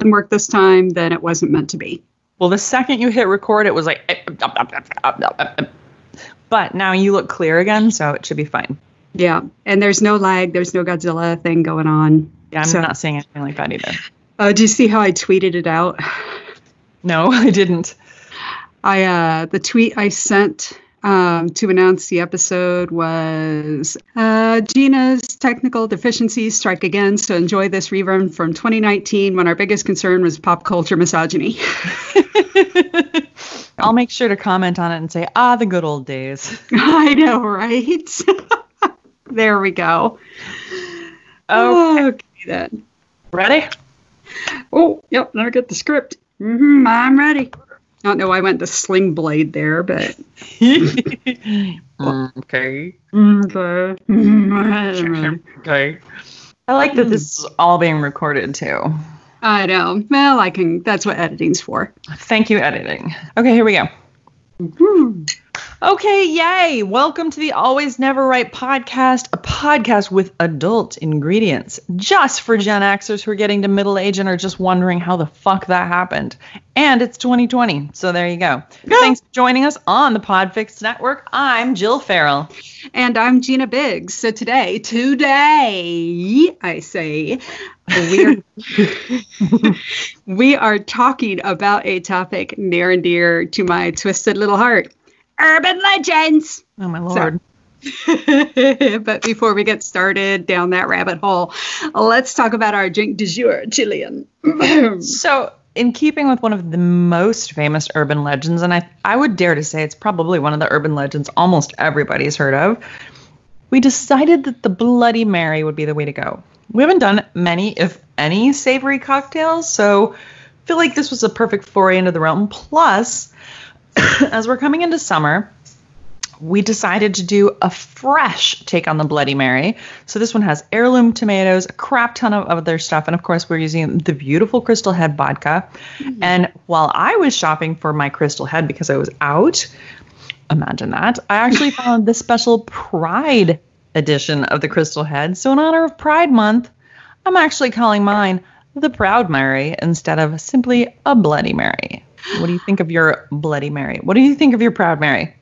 Didn't work this time, then it wasn't meant to be. Well, the second you hit record, it was like. Eh, eh, eh, but now you look clear again, so it should be fine. Yeah, and there's no lag. There's no Godzilla thing going on. Yeah, I'm So- not seeing anything like that either. Oh, do you see how I tweeted it out? No, I didn't. I uh, the tweet I sent um, to announce the episode was uh, Gina's technical deficiencies strike again. So enjoy this rerun from 2019 when our biggest concern was pop culture misogyny. I'll make sure to comment on it and say, ah, the good old days. I know, right? there we go. Okay. Okay then. Ready? Oh, yep. Let me get the script. hmm I'm ready. I don't know. why I went to sling blade there, but okay. okay. Okay. I like that this is all being recorded too. I know. Well, I can. That's what editing's for. Thank you, editing. Okay, here we go. Okay, yay! Welcome to the Always Never Right podcast, a podcast with adult ingredients, just for Gen Xers who are getting to middle age and are just wondering how the fuck that happened. And it's 2020, so there you go. Thanks for joining us on the Podfix Network. I'm Jill Farrell. And I'm Gina Biggs. So today, today, I say, we are, we are talking about a topic near and dear to my twisted little heart urban legends. Oh my lord. but before we get started down that rabbit hole, let's talk about our drink du jour, Chilean. So, in keeping with one of the most famous urban legends, and I, I would dare to say it's probably one of the urban legends almost everybody's heard of, we decided that the Bloody Mary would be the way to go. We haven't done many, if any, savory cocktails, so I feel like this was a perfect foray into the realm. Plus, as we're coming into summer, we decided to do a fresh take on the Bloody Mary. So this one has heirloom tomatoes, a crap ton of other stuff, and of course we're using the beautiful Crystal Head vodka. Mm-hmm. And while I was shopping for my Crystal Head because I was out, imagine that, I actually found the special Pride edition of the Crystal Head. So in honor of Pride Month, I'm actually calling mine the Proud Mary instead of simply a Bloody Mary. What do you think of your Bloody Mary? What do you think of your Proud Mary?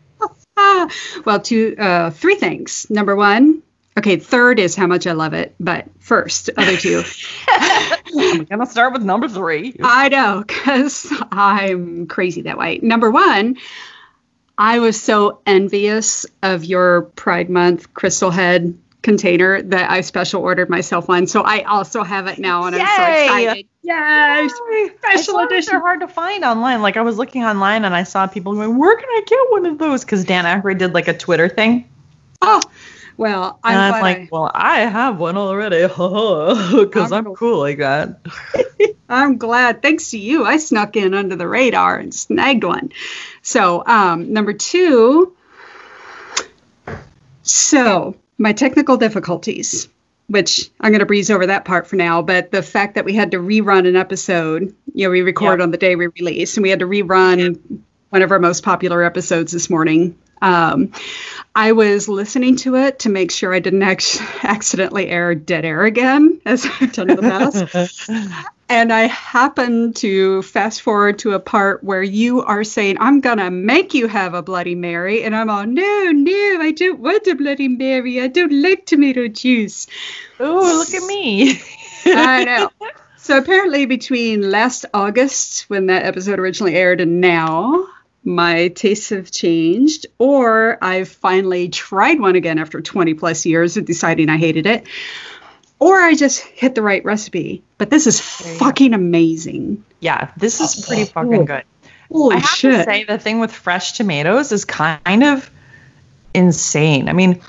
Well, two, uh, three things. Number one, okay, third is how much I love it, but first, other two. I'm gonna start with number three. I know, because I'm crazy that way. Number one, I was so envious of your Pride Month Crystal Head container that I special ordered myself one. So I also have it now, and I'm so excited. Yes, special I saw edition. They're hard to find online. Like I was looking online and I saw people going, "Where can I get one of those?" Because Dan Aykroyd did like a Twitter thing, Oh, well, I'm, and I'm like, I- "Well, I have one already, because I'm cool like that." I'm glad. Thanks to you, I snuck in under the radar and snagged one. So, um, number two. So, my technical difficulties, which I'm going to breeze over that part for now, but the fact that we had to rerun an episode, you know, we record Yep. on the day we release, and we had to rerun one of our most popular episodes this morning. Um, I was listening to it to make sure I didn't ac- accidentally air dead air again, as I've done in the past. And I happened to fast forward to a part where you are saying, I'm going to make you have a Bloody Mary. And I'm all, no, no, I don't want a Bloody Mary. I don't like tomato juice. Oh, look at me! I know. So apparently, between last August, when that episode originally aired, and now, my tastes have changed, or I've finally tried one again after 20 plus years of deciding I hated it, or I just hit the right recipe. But this is fucking amazing. yeah, this is pretty fucking good. Holy I have shit. to say, the thing with fresh tomatoes is kind of insane. I mean,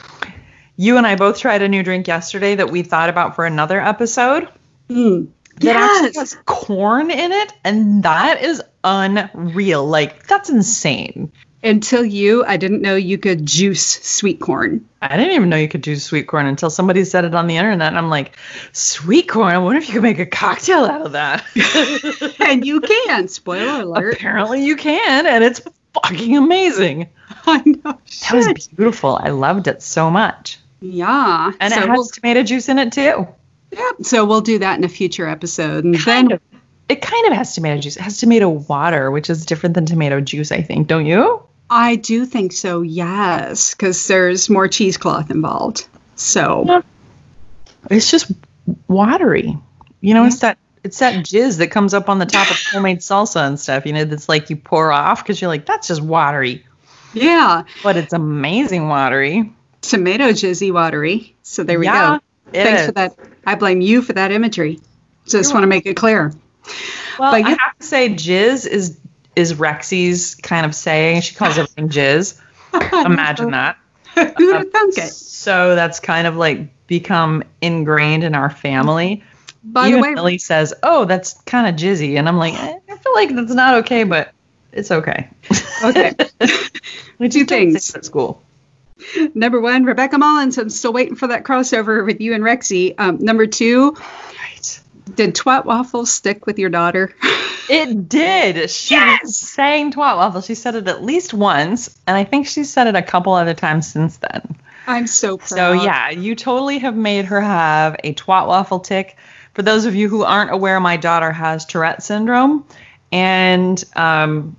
you and I both tried a new drink yesterday that we thought about for another episode. Mm. that actually has corn in it, and that is unreal. Like that's insane. Until you, I didn't know you could juice sweet corn. I didn't even know you could juice sweet corn until somebody said it on the internet. And I'm like, sweet corn. I wonder if you could make a cocktail out of that. and you can. Spoiler alert. Apparently you can, and it's fucking amazing. I know. That was beautiful. I loved it so much, Yeah. and So it we'll- has tomato juice in it too. Yeah, so we'll do that in a future episode. And Kind then of. It kind of has tomato juice. It has tomato water, which is different than tomato juice, I think. Don't you? I do think so, yes, because there's more cheesecloth involved. So Yeah. It's just watery. You know, it's that it's that jizz that comes up on the top of homemade salsa and stuff. You know, that's like you pour off because you're like, that's just watery, yeah, but it's amazing watery. tomato jizzy watery. So there we Yeah, go. Thanks is. for that. I blame you for that imagery. Just want to make it clear. Well, But I have to say, jizz is is Rexy's kind of saying. She calls everything jizz. Imagine that. Who'd have thunk it? So that's kind of like become ingrained in our family. By Even the way, Millie says, "Oh, that's kind of jizzy," and I'm like, eh, I feel like that's not okay, but it's okay. Okay. Two things at school. number one, Rebecca Mullins. I'm still waiting for that crossover with you and Rexy. Um, number two. Did twat waffles stick with your daughter? It did. She was saying twat waffle. She said it at least once, and I think she said it a couple other times since then. I'm so proud. So yeah, you totally have made her have a twat waffle tick. For those of you who aren't aware, my daughter has Tourette syndrome, and um,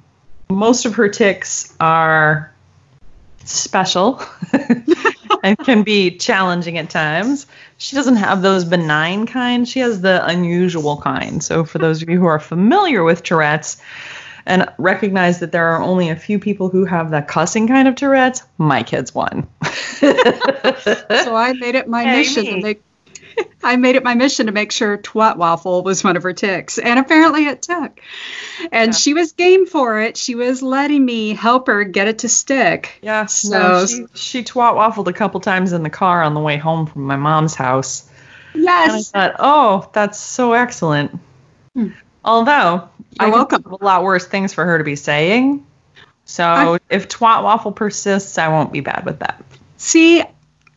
most of her ticks are special and can be challenging at times. She doesn't have those benign kind. She has the unusual kind. So for those of you who are familiar with Tourette's and recognize that there are only a few people who have the cussing kind of Tourette's, my kid's one. So I made it my Hey, mission me. to make. I made it my mission to make sure twat waffle was one of her ticks, and apparently it took. And Yeah. she was game for it. She was letting me help her get it to stick. Yeah, So- no, she, she twat waffled a couple times in the car on the way home from my mom's house. Yes. And I thought, oh, that's so excellent. Hmm. Although, I You're could welcome. a lot worse things for her to be saying. So I- if twat waffle persists, I won't be bad with that. See,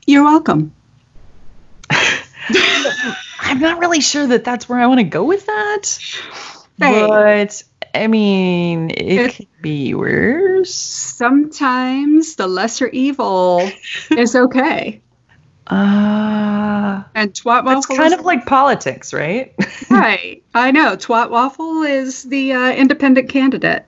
you're welcome. I'm not really sure that that's where I want to go with that. But I mean, it If- could be worse. Sometimes the lesser evil is okay. Uh, And twat waffle kind is of like politics, right? right. I know. Twat waffle is the uh, independent candidate.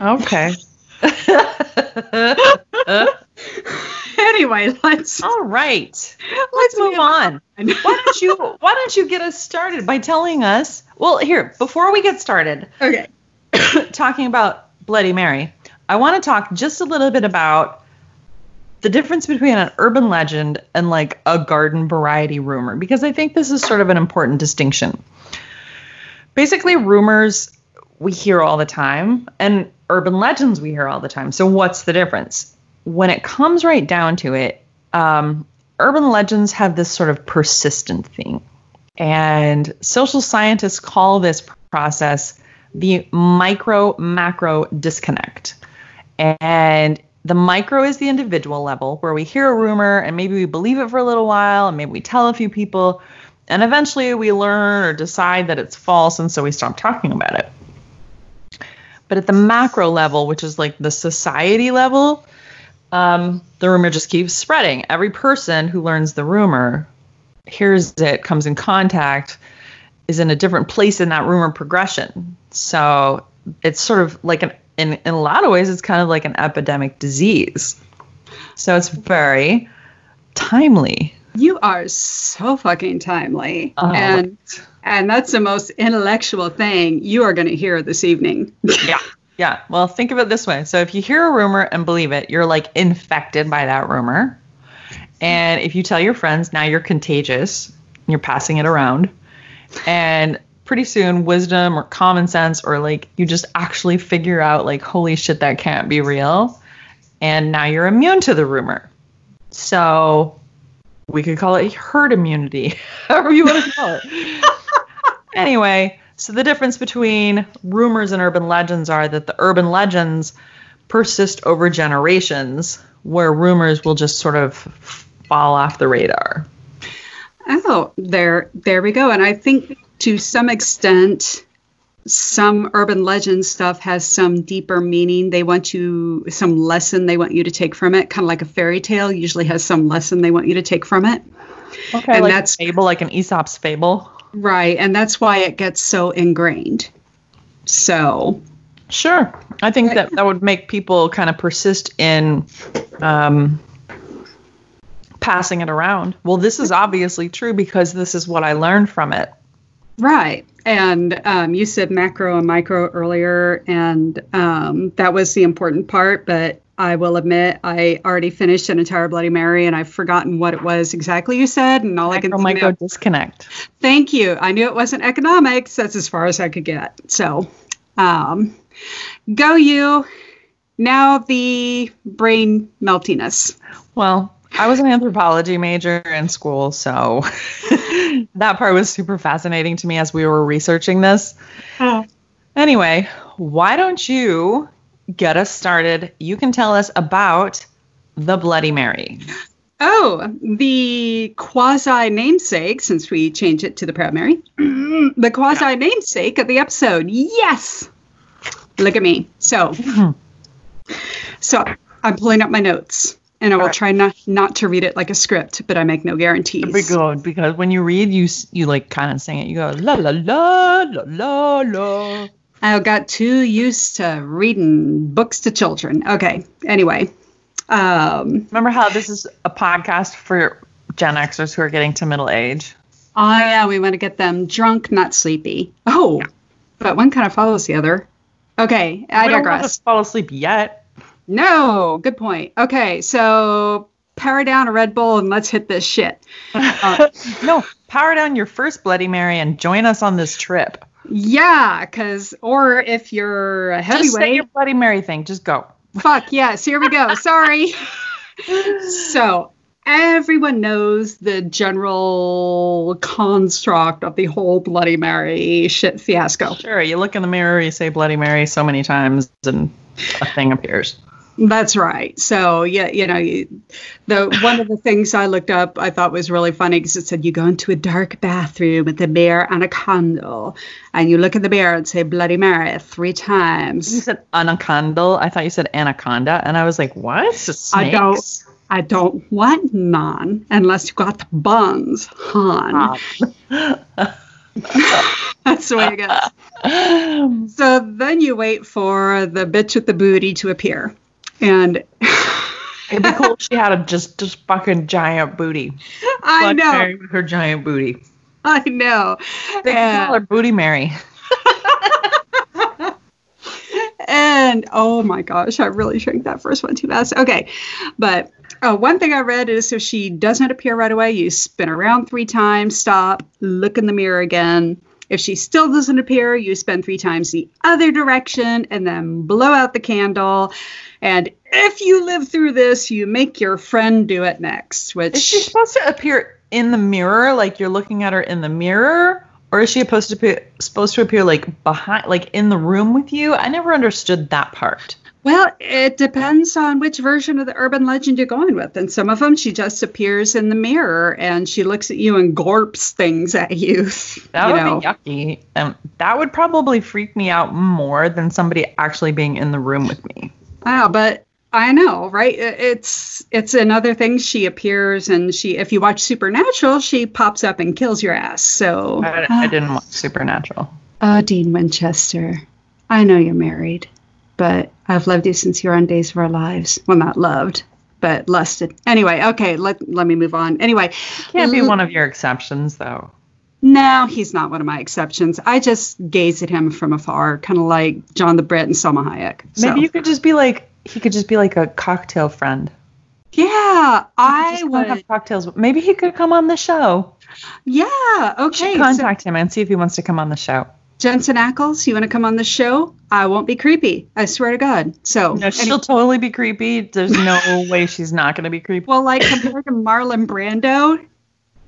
Okay. Anyway, let's All right. let's move on. on. Why don't you why don't you get us started by telling us well here, before we get started okay. talking about Bloody Mary, I want to talk just a little bit about the difference between an urban legend and like a garden variety rumor because I think this is sort of an important distinction. Basically, rumors we hear all the time and urban legends we hear all the time. So what's the difference? When it comes right down to it, um, urban legends have this sort of persistent thing. And social scientists call this process the micro macro disconnect. And the micro is the individual level where we hear a rumor and maybe we believe it for a little while and maybe we tell a few people and eventually we learn or decide that it's false and so we stop talking about it. But at the macro level, which is like the society level, um, the rumor just keeps spreading. Every person who learns the rumor hears it, comes in contact, is in a different place in that rumor progression. So it's sort of like an in, in a lot of ways it's kind of like an epidemic disease. So it's very timely. You are so fucking timely. Oh. And and that's the most intellectual thing you are going to hear this evening. yeah. Yeah. Well, think of it this way. So if you hear a rumor and believe it, you're like infected by that rumor. And if you tell your friends, now you're contagious. You're passing it around. And pretty soon wisdom or common sense or like you just actually figure out like holy shit that can't be real. And now you're immune to the rumor. So we could call it herd immunity, however you want to call it. anyway, so the difference between rumors and urban legends are that the urban legends persist over generations, where rumors will just sort of fall off the radar. Oh, there there we go. And I think to some extent some urban legend stuff has some deeper meaning. They want you some lesson they want you to take from it, kind of like a fairy tale usually has some lesson they want you to take from it. Okay, And like that's- a fable, like an Aesop's fable. Right. And that's why it gets so ingrained. So, Sure. I think that that would make people kind of persist in um, passing it around. Well, this is obviously true because this is what I learned from it. right. And um, you said macro and micro earlier, and um, that was the important part. But I will admit, I already finished an entire Bloody Mary, and I've forgotten what it was exactly you said. And all I can Micro micro disconnect. thank you. I knew it wasn't economics. That's as far as I could get. So, um, go you. Now the brain meltiness. Well, I was an anthropology major in school, so that part was super fascinating to me as we were researching this. Anyway, why don't you get us started? You can tell us about the Bloody Mary. Oh, the quasi namesake, since we changed it to the Proud Mary, the quasi namesake of the episode. Yes. Look at me. So, so I'm pulling up my notes, and I will try not not to read it like a script, but I make no guarantees. Be good because when you read, you you like kind of sing it. You go la la la la la la. I got too used to reading books to children. Okay. Anyway, um, Remember how this is a podcast for Gen Xers who are getting to middle age? oh yeah, we want to get them drunk, not sleepy. Oh, but one kind of follows the other. Okay, I we don't digress. to fall asleep yet. No, good point. Okay, so power down a Red Bull and let's hit this shit. Uh, no, power down your first Bloody Mary and join us on this trip. Yeah, because or if you're a Just say your Bloody Mary thing. Just go. fuck yes, here we go. Sorry. so everyone knows the general construct of the whole Bloody Mary shit fiasco. Sure, you look in the mirror, you say Bloody Mary so many times, and a thing appears. That's right. So yeah, you know, you, the one of the things I looked up I thought was really funny because it said you go into a dark bathroom with a mirror and a candle, and you look in the mirror and say Bloody Mary three times. You said anaconda. I thought you said anaconda, and I was like, what? I don't. I don't want none unless you got the buns, hon. That's the way it goes. So then you wait for the bitch with the booty to appear, and It'd be cool if she had a just just fucking giant booty. I Bloody know, Mary with her giant booty. I know. They And- call her Booty Mary. And oh my gosh, I really shrank that first one too fast. Okay, but uh, one thing I read is if she doesn't appear right away, you spin around three times, stop, look in the mirror again. If she still doesn't appear, you spin three times the other direction and then blow out the candle. And if you live through this, you make your friend do it next, which Is she supposed to appear in the mirror, like you're looking at her in the mirror, or is she supposed to appear, supposed to appear like behind, like in the room with you? I never understood that part. Well, it depends on which version of the urban legend you're going with. And some of them, she just appears in the mirror and she looks at you and gorps things at you. That you would know. be yucky. Um, that would probably freak me out more than somebody actually being in the room with me. Wow, but I know, right? It's it's another thing. She appears and she, if you watch Supernatural, she pops up and kills your ass. So, I, I didn't watch Supernatural. oh, Dean Winchester, I know you're married, but I've loved you since you were on Days of Our Lives. Well, not loved, but lusted. Anyway, okay, let let me move on. Anyway, Can't be one of your exceptions, though. No, he's not one of my exceptions. I just gaze at him from afar, kind of like John the Brit and Salma Hayek. So, Maybe you could just be like, he could just be like a cocktail friend. yeah, I wanna have cocktails. Maybe he could come on the show. Yeah, Okay, okay. So, contact him and see if he wants to come on the show. Jensen Ackles, you want to come on the show? I won't be creepy. I swear to God. So, No, she'll totally be creepy. There's no way she's not going to be creepy. well, like compared to Marlon Brando.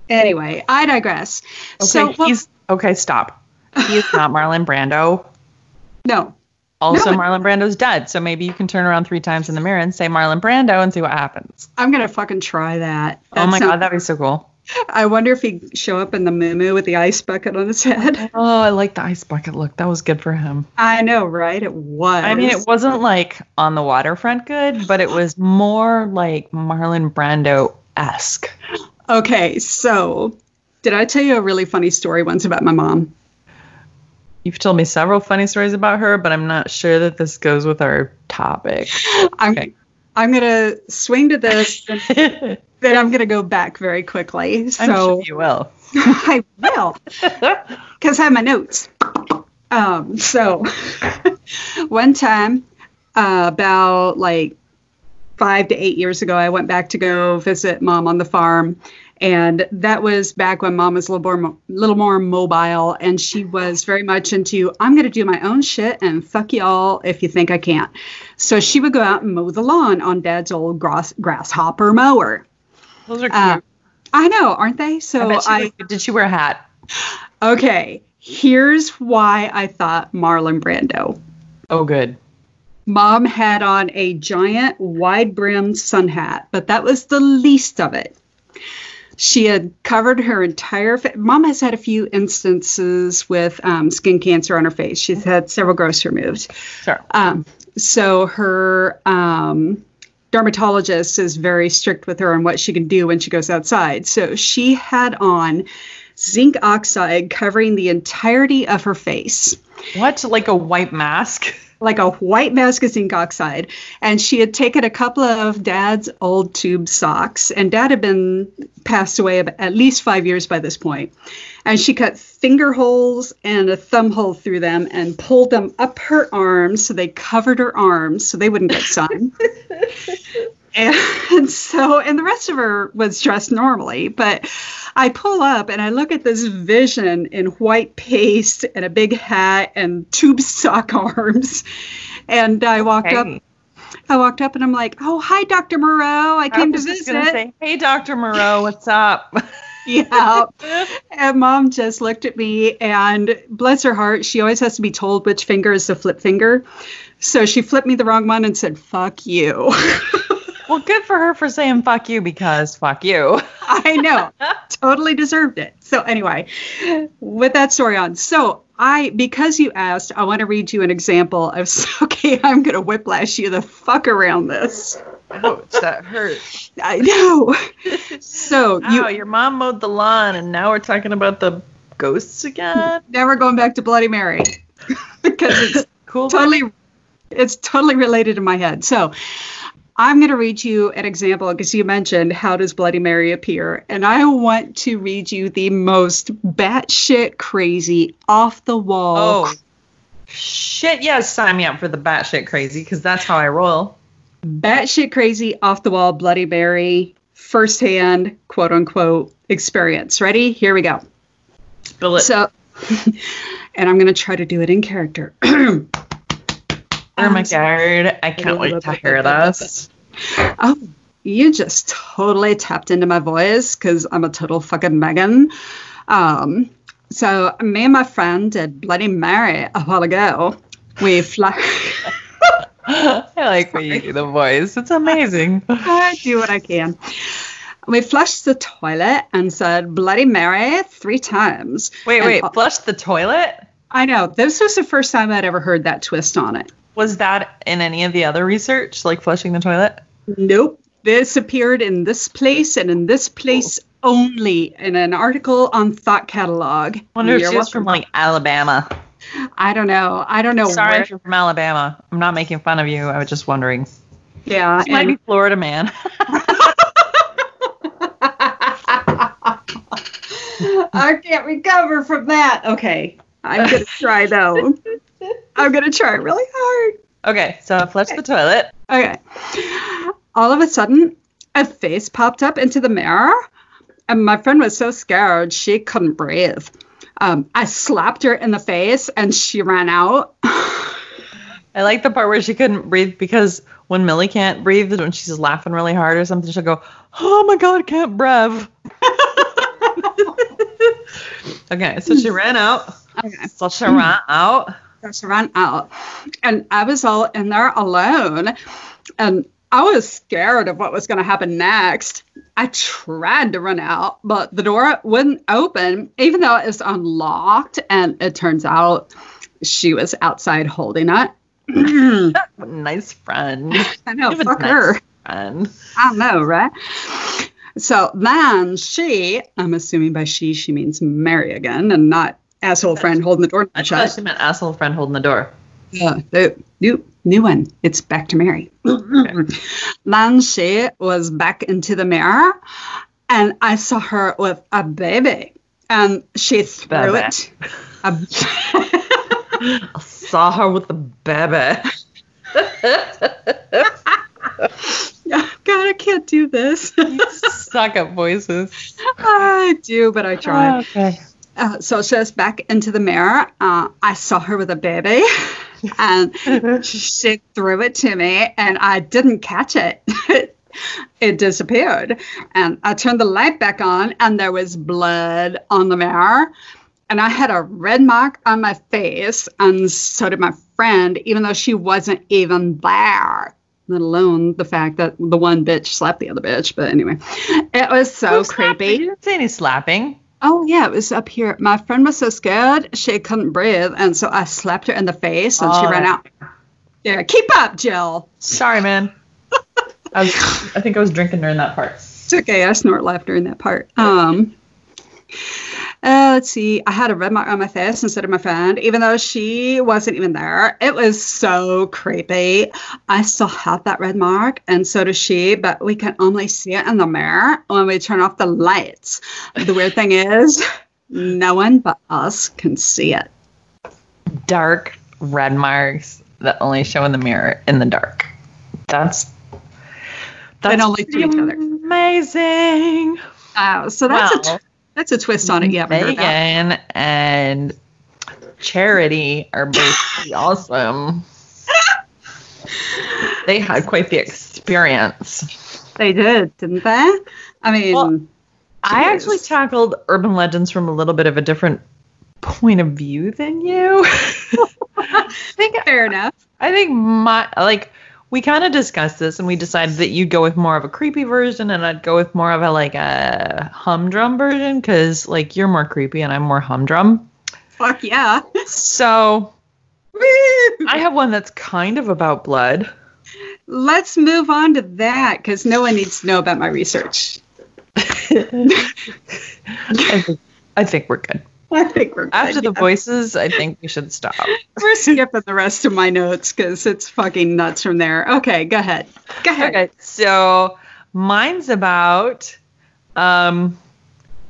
Anyway, I digress. Okay, so, well, he's okay. Stop. He's not Marlon Brando. no, Also, No. Marlon Brando's dead. So maybe you can turn around three times in the mirror and say Marlon Brando and see what happens. I'm gonna fucking try that. oh my god, that'd be so cool. I wonder if he'd show up in the moo with the ice bucket on his head. Oh, I like the ice bucket look. That was good for him. I know, right? It was. I mean, it wasn't like on the waterfront good, but it was more like Marlon Brando esque. Okay, so did I tell you a really funny story once about my mom? You've told me several funny stories about her, but I'm not sure that this goes with our topic. Okay. I'm gonna swing to this, and then I'm gonna go back very quickly. So sure you will. I will, because I have my notes. Um, so one time, uh, about like five to eight years ago, I went back to go visit mom on the farm. And that was back when mom was a little more, little more mobile, and she was very much into I'm going to do my own shit and fuck y'all if you think I can't. So she would go out and mow the lawn on dad's old grass, grasshopper mower. Those are cute. Uh, I know, aren't they? I So she I, did she wear a hat? okay, here's why I thought Marlon Brando. Oh, good. Mom had on a giant wide brimmed sun hat, but that was the least of it. She had covered her entire face. Mom has had a few instances with um, skin cancer on her face. She's had several growths removed. Sure. Um, so her um, dermatologist is very strict with her on what she can do when she goes outside. So she had on zinc oxide covering the entirety of her face What? Like a white mask? like a white mask of zinc oxide. And she had taken a couple of dad's old tube socks, and dad had been passed away at least five years by this point. And she cut finger holes and a thumb hole through them and pulled them up her arms so they covered her arms so they wouldn't get sun. and so, and the rest of her was dressed normally, but I pull up and I look at this vision in white paste and a big hat and tube sock arms. And I walked up I walked up and I'm like, "Oh, hi Dr. Moreau. I I came to just gonna visit." say, hey, Dr. Moreau, what's up? yeah. And mom just looked at me and bless her heart, she always has to be told which finger is the flip finger. So she flipped me the wrong one and said, "Fuck you." Well, good for her for saying fuck you because fuck you. I know. totally deserved it. So anyway, with that story on. So I because you asked, I want to read you an example of okay, I'm gonna whiplash you the fuck around this. Ouch, that hurt. I know. So You, you your mom mowed the lawn, and now we're talking about the ghosts again. now we're going back to Bloody Mary. because it's Cool. totally it's totally related in my head. So I'm going to read you an example because you mentioned how does Bloody Mary appear, and I want to read you the most batshit crazy, off the wall. Oh, shit! Yes, sign me up for the batshit crazy because that's how I roll. batshit crazy, off the wall Bloody Mary, firsthand, quote unquote, experience. Ready? Here we go. Spill it. So, and I'm going to try to do it in character. oh my god! I can't wait to hear this. Oh, you just totally tapped into my voice because I'm a total fucking Megan. Um, so me and my friend did Bloody Mary a while ago. We fly. I like when you do the voice. It's amazing. I do what I can. We flushed the toilet and said Bloody Mary three times. Wait, And- wait. Flush the toilet. I know this was the first time I'd ever heard that twist on it. Was that in any of the other research, like flushing the toilet? Nope. This appeared in this place and in this place only in an article on Thought Catalog. Wonder if she was from like Alabama. I don't know. I don't know. Sorry where- if you're from Alabama. I'm not making fun of you. I was just wondering. Yeah. This might be Florida man. I can't recover from that. Okay. I'm to try though. I'm going to try really hard. okay, so I flush the toilet. Okay. All of a sudden, a face popped up into the mirror, and my friend was so scared she couldn't breathe. Um, I slapped her in the face, and she ran out. I like the part where she couldn't breathe because when Millie can't breathe, when she's laughing really hard or something, she'll go, "Oh my god, I can't breathe." okay, so she ran out. Okay. So she ran out. Just ran out. And I was all in there alone. And I was scared of what was going to happen next. I tried to run out, but the door wouldn't open, even though it was unlocked. And it turns out she was outside holding it. Nice friend. I know, fuck nice her. friend. I know, right? So then she, I'm assuming by she, she means Mary again and not asshole friend holding the door I thought shut. she meant asshole friend holding the door. Yeah, the new new one. It's back to Mary. then she was back into the mirror, and I saw her with a baby, and she threw Baby. it. A, I saw her with the baby. Oh, God, I can't do this. Suck at voices. I do, but I try. Okay. Uh, so she was back into the mirror. Uh, I saw her with a baby, and she threw it to me, and I didn't catch it. it disappeared, and I turned the light back on, and there was blood on the mirror, and I had a red mark on my face, and so did my friend, even though she wasn't even there. Let alone the fact that the one bitch slapped the other bitch. But anyway, it was so Who slapped her? creepy. You didn't say any slapping. Oh yeah, it was up here. My friend was so scared she couldn't breathe, and so I slapped her in the face, and she Oh, ran out. Yeah, keep up, Jill. Sorry, man. I, was, I think I was drinking during that part. It's okay. I snort laughter in that part. Um, uh, let's see. I had a red mark on my face instead of my friend, even though she wasn't even there. It was so creepy. I still have that red mark, and so does she, but we can only see it in the mirror when we turn off the lights. The weird thing is, no one but us can see it. Dark red marks that only show in the mirror in the dark. That's that's And only to each other. Amazing. Uh, so that's a Well, t- that's a twist on it you haven't heard about. Megan and Charity are both awesome. They had quite the experience. They did, didn't they? I mean, Well, I actually tackled urban legends from a little bit of a different point of view than you. I think fair enough. I think my like we kind of discussed this and we decided that you'd go with more of a creepy version and I'd go with more of a like a humdrum version because like you're more creepy and I'm more humdrum. Fuck yeah. So I have one that's kind of about blood. Let's move on to that because no one needs to know about my research. I think, I think we're good. I think we're good, After the yeah. voices, I think we should stop. We're skipping the rest of my notes because it's fucking nuts from there. Okay, go ahead. Go ahead. Okay, so mine's about um,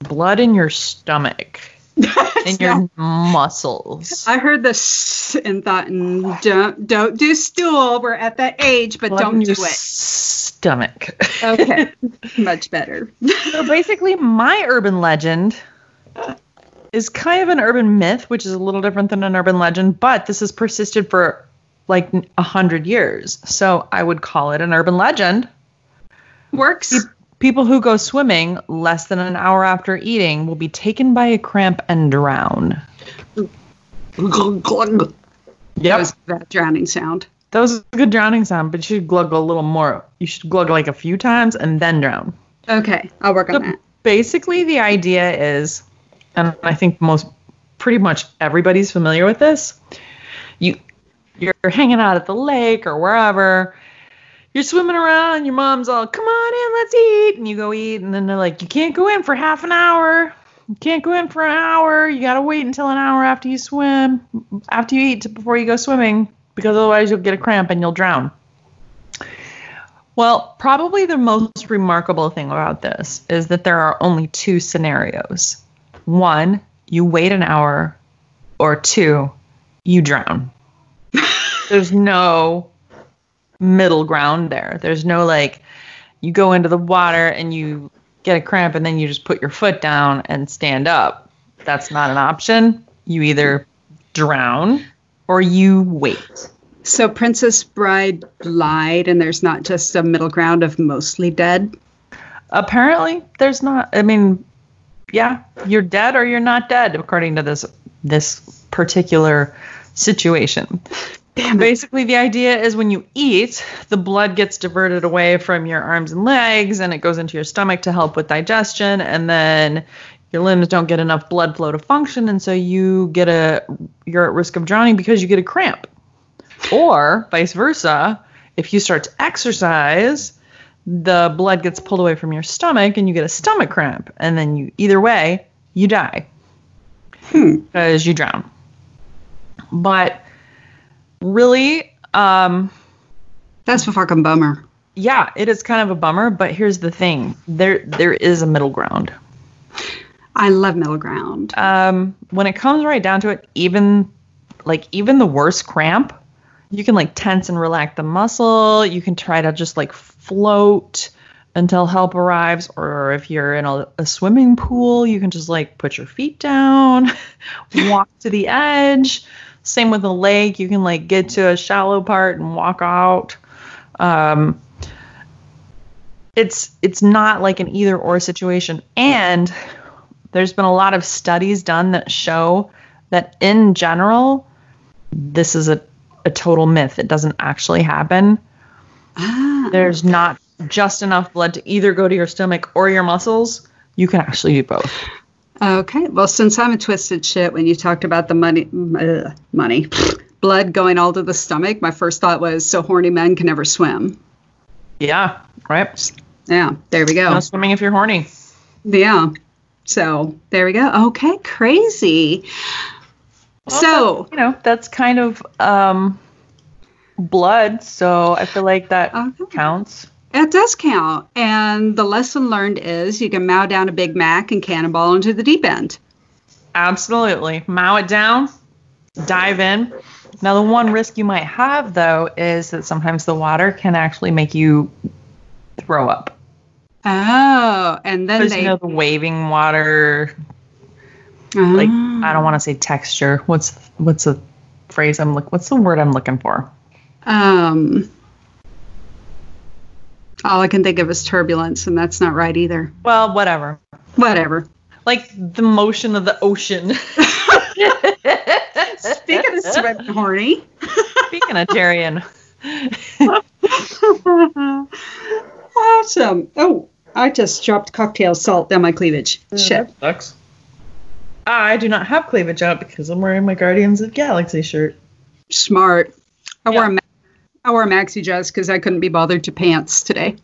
blood in your stomach, in your muscles. I heard this and thought, mm, don't don't do stool. We're at that age, but Blood don't do it. stomach. Okay, much better. so basically, my urban legend is kind of an urban myth, which is a little different than an urban legend, but this has persisted for like a hundred years. So I would call it an urban legend. Works. People who go swimming less than an hour after eating will be taken by a cramp and drown. That was that drowning sound. That was a good drowning sound, but you should glug a little more. You should glug like a few times and then drown. Okay, I'll work on So that. basically, the idea is, and I think most, pretty much everybody's familiar with this. You, you're hanging out at the lake or wherever. You're swimming around. Your mom's all, "Come on in, let's eat," and you go eat, and then they're like, "You can't go in for half an hour. You can't go in for an hour. You gotta wait until an hour after you swim, after you eat, before you go swimming, because otherwise you'll get a cramp and you'll drown." Well, probably the most remarkable thing about this is that there are only two scenarios. One, you wait an hour, or two, you drown. There's no middle ground there. There's no like, you go into the water and you get a cramp and then you just put your foot down and stand up. That's not an option. You either drown or you wait. So Princess Bride lied, and there's not just a middle ground of mostly dead. apparently there's not i mean yeah you're dead or you're not dead according to this this particular situation Damn it. basically the idea is when you eat the blood gets diverted away from your arms and legs and it goes into your stomach to help with digestion and then your limbs don't get enough blood flow to function and so you get a you're at risk of drowning because you get a cramp or vice versa if you start to exercise the blood gets pulled away from your stomach and you get a stomach cramp. And then you, either way, you die Hmm. because you drown. But really, um, That's a fucking bummer. yeah, it is kind of a bummer. But here's the thing: there there is a middle ground. I love middle ground. Um, when it comes right down to it, even like even the worst cramp, you can like tense and relax the muscle. You can try to just like float until help arrives, or if you're in a, a swimming pool, you can just like put your feet down, walk to the edge. Same with a lake, you can like get to a shallow part and walk out. Um, it's it's not like an either or situation, and there's been a lot of studies done that show that in general, this is a, a total myth. It doesn't actually happen. Ah, There's not just enough blood to either go to your stomach or your muscles. You can actually do both. okay. Well, since I'm a twisted shit, when you talked about the money, uh, money, blood going all to the stomach, my first thought was so horny men can never swim. Yeah, right? Yeah, there we go. No swimming if you're horny. Yeah. So there we go. Okay, crazy. Well, so You know, that's kind of um, blood. So I feel like that Okay. counts. it does count. And the lesson learned is you can mow down a Big Mac and cannonball into the deep end. Absolutely. Mow it down, dive in. Now, the one risk you might have, though, is that sometimes the water can actually make you throw up. Oh, and then they. you know, the waving water, like, I don't want to say texture. What's what's the phrase I'm look? What's the word I'm looking for? Um, all I can think of is turbulence, and that's not right either. Well, whatever. Whatever. Like the motion of the ocean. Speaking of sweating horny. Speaking of Tyrion. awesome. Oh, I just dropped cocktail salt down my cleavage. Shit. Sucks. I do not have cleavage out because I'm wearing my Guardians of Galaxy shirt. Smart. I wore a Yeah. ma- I wore a maxi dress because I couldn't be bothered to pants today.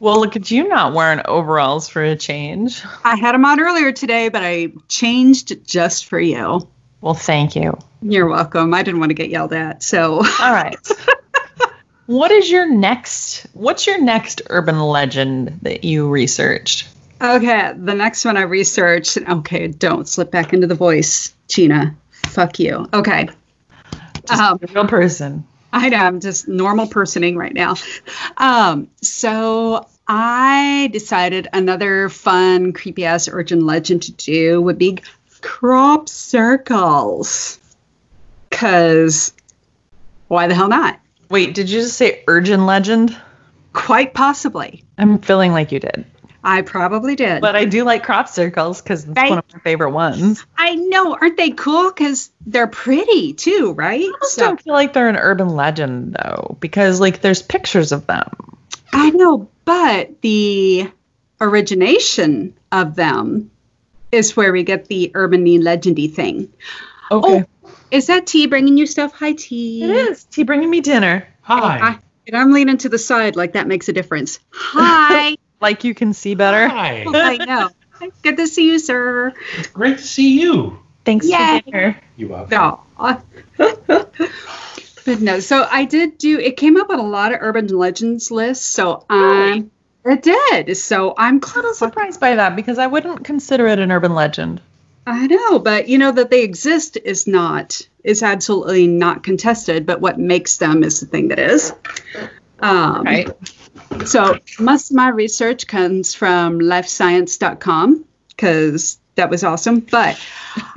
Well, look at you not wearing overalls for a change. I had them on earlier today, but I changed just for you. Well, thank you. You're welcome. I didn't want to get yelled at, so All right. what is your next? What's your next urban legend that you researched? Okay, the next one I researched. Okay, don't slip back into the voice, Gina. Fuck you. Okay. Um, A real person. I know I'm just normal personing right now. Um, so I decided another fun, creepy ass urgent legend to do would be crop circles. Cause why the hell not? Wait, did you just say urgent legend? Quite possibly. I'm feeling like you did. I probably did. But I do like crop circles because it's Right. one of my favorite ones. I know, aren't they cool? Because they're pretty too, right? I just don't feel like they're an urban legend though, because like there's pictures of them. I know, but the origination of them is where we get the urban legendy thing. Okay. Oh, is that tea bringing you stuff? Hi, tea. it is. Tea bringing me dinner. Hi. I, and I'm leaning to the side like that makes a difference. Hi. Like you can see better. Hi. I know. Good to see you, sir. It's great to see you. Thanks Yay. for dinner. You up? No. but no, so I did do it came up on a lot of urban legends lists, so I'm it did. So I'm a little surprised by that because I wouldn't consider it an urban legend. I know, but you know that they exist is not is absolutely not contested. But what makes them is the thing that is. Um, Right. So most of my research comes from livescience.com because that was awesome. But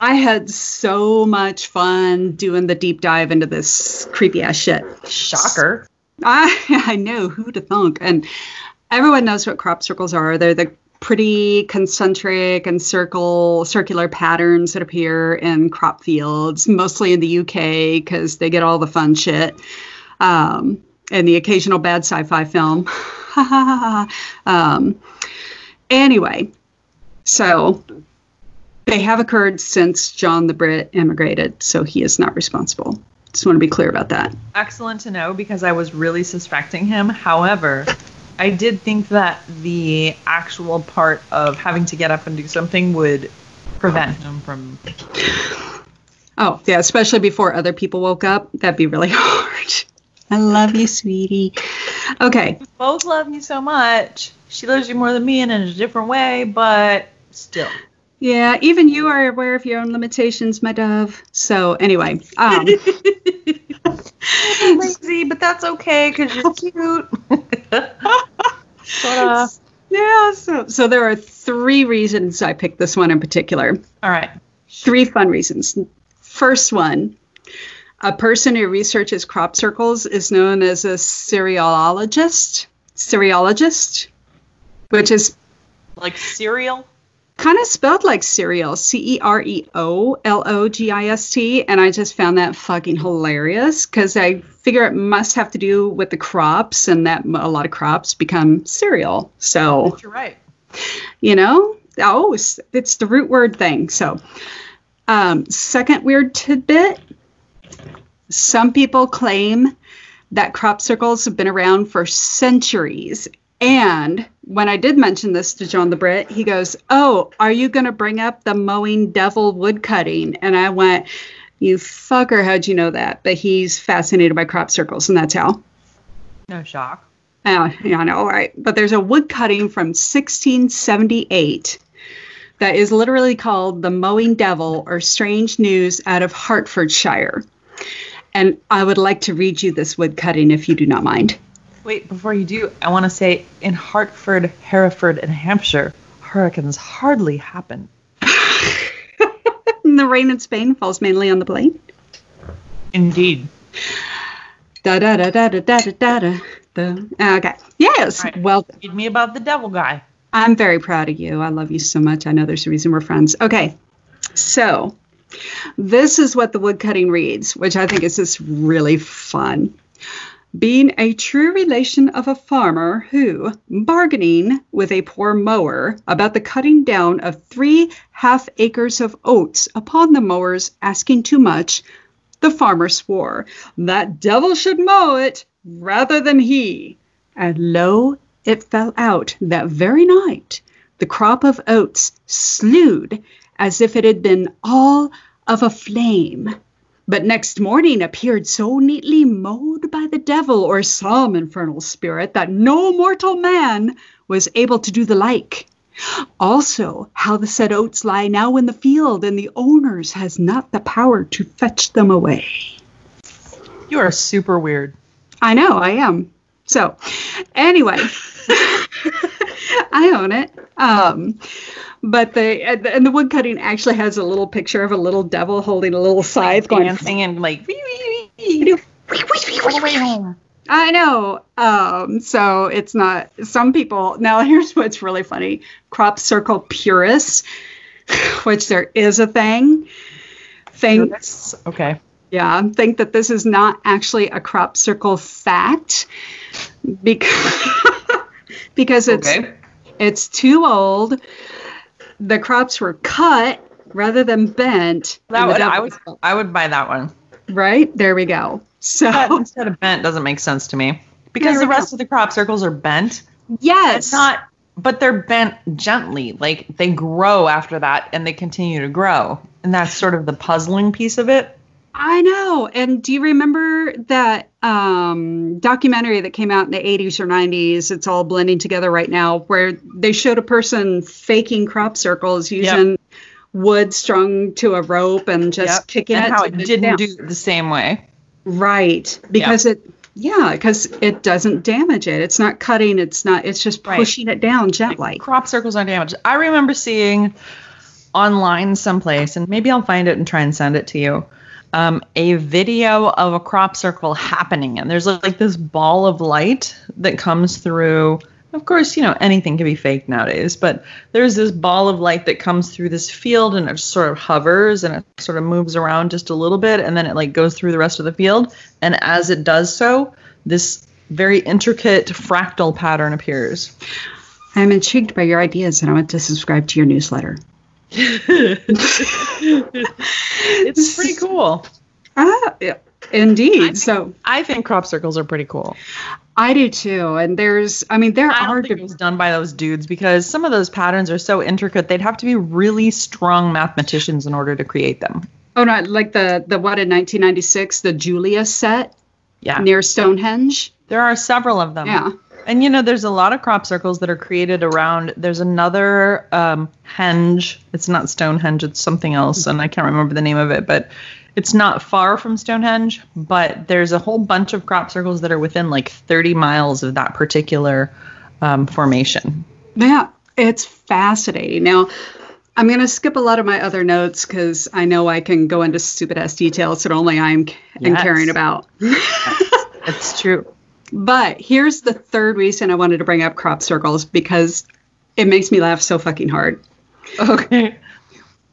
I had so much fun doing the deep dive into this creepy ass shit. Shocker. I I know who to thunk, and everyone knows what crop circles are. They're the pretty concentric and circle circular patterns that appear in crop fields, mostly in the UK because they get all the fun shit. Um, and the occasional bad sci-fi film. um, anyway, so they have occurred since John the Brit immigrated, so he is not responsible. Just want to be clear about that. Excellent to know because I was really suspecting him. However, I did think that the actual part of having to get up and do something would prevent him from. Oh, yeah, especially before other people woke up. That'd be really hard. I love you, sweetie. Okay. We both love you so much. She loves you more than me and in a different way, but still. Yeah, even you are aware of your own limitations, my dove. So, anyway, um, lazy, but that's okay because you're cute. uh, yeah, so so there are three reasons I picked this one in particular. all right. Three fun reasons. First one, a person who researches crop circles is known as a cerealologist. Cereologist, which is Like cereal. kind of spelled like cereal, C E R E O L O G I S T, and I just found that fucking hilarious because I figure it must have to do with the crops and that a lot of crops become cereal. So You're right. you know, oh, it's, it's the root word thing. So, um, second weird tidbit: some people claim that crop circles have been around for centuries. And when I did mention this to John the Brit, he goes, Oh, are you going to bring up the mowing devil woodcutting? And I went, You fucker, how'd you know that? But he's fascinated by crop circles, and that's how. No shock. Uh, yeah, I know, right? But there's a woodcutting from 1678 that is literally called the Mowing Devil or Strange News out of Hertfordshire. And I would like to read you this woodcutting if you do not mind. Wait, before you do, I want to say in Hartford, Hereford, and Hampshire, hurricanes hardly happen. the rain in Spain falls mainly on the plain. Indeed. Da da da da da da da da. da. Okay. Yes. Right. Well, Read me about the devil guy. I'm very proud of you. I love you so much. I know there's a reason we're friends. Okay. So, this is what the woodcutting reads, which I think is just really fun. Being a true relation of a farmer who, bargaining with a poor mower about the cutting down of three half acres of oats upon the mower's asking too much, the farmer swore that devil should mow it rather than he. And lo, it fell out that very night. The crop of oats slewed as if it had been all of a flame. But next morning appeared so neatly mowed by the devil or some infernal spirit that no mortal man was able to do the like. Also, how the said oats lie now in the field, and the owners has not the power to fetch them away. You are super weird. I know, I am. So, anyway, I own it. Um, but the and the woodcutting actually has a little picture of a little devil holding a little scythe going. Dancing and like, all the way home. I know. Um, so it's not. Some people now. Here's what's really funny: crop circle purists, which there is a thing. Thinks Okay. yeah, think that this is not actually a crop circle fact because because it's Okay. It's too old. The crops were cut rather than bent. That would, I would, I would buy that one. right there we go. So instead of bent doesn't make sense to me because the rest of the crop circles are bent. yes, It's not, but they're bent gently. Like they grow after that and they continue to grow. And that's sort of the puzzling piece of it. I know. And do you remember that um, documentary that came out in the 80s or 90s? It's all blending together right now, where they showed a person faking crop circles using wood strung to a rope and just Yep. kicking and it. how it didn't down. do it the same way. right because it yeah because it doesn't damage it it's not cutting it's not it's just Right. pushing it down gently Crop circles aren't damaged. I remember seeing online someplace, and maybe I'll find it and try and send it to you. Um, a video of a crop circle happening, and there's like this ball of light that comes through. Of course, you know anything can be fake nowadays, but there's this ball of light that comes through this field, and it sort of hovers and it sort of moves around just a little bit, and then it like goes through the rest of the field. And as it does so, this very intricate fractal pattern appears. i'm intrigued by your ideas and i want to subscribe to your newsletter it's pretty cool. Ah, yeah. Indeed. So I think crop circles are pretty cool. I do too. And there's, I mean, there I are. think was done by those dudes because some of those patterns are so intricate. They'd have to be really strong mathematicians in order to create them. oh no, like the the what in 1996, the Julia set Yeah, near Stonehenge. there are several of them. Yeah. And you know, there's a lot of crop circles that are created around. There's another um, henge. It's not Stonehenge. It's something else, and I can't remember the name of it. But it's not far from Stonehenge. But there's a whole bunch of crop circles that are within like 30 miles of that particular um, formation. Yeah, it's fascinating. Now, I'm going to skip a lot of my other notes because I know I can go into stupid ass details that only I'm Yes. caring about. It's true. But here's the third reason I wanted to bring up crop circles because it makes me laugh so fucking hard. Okay.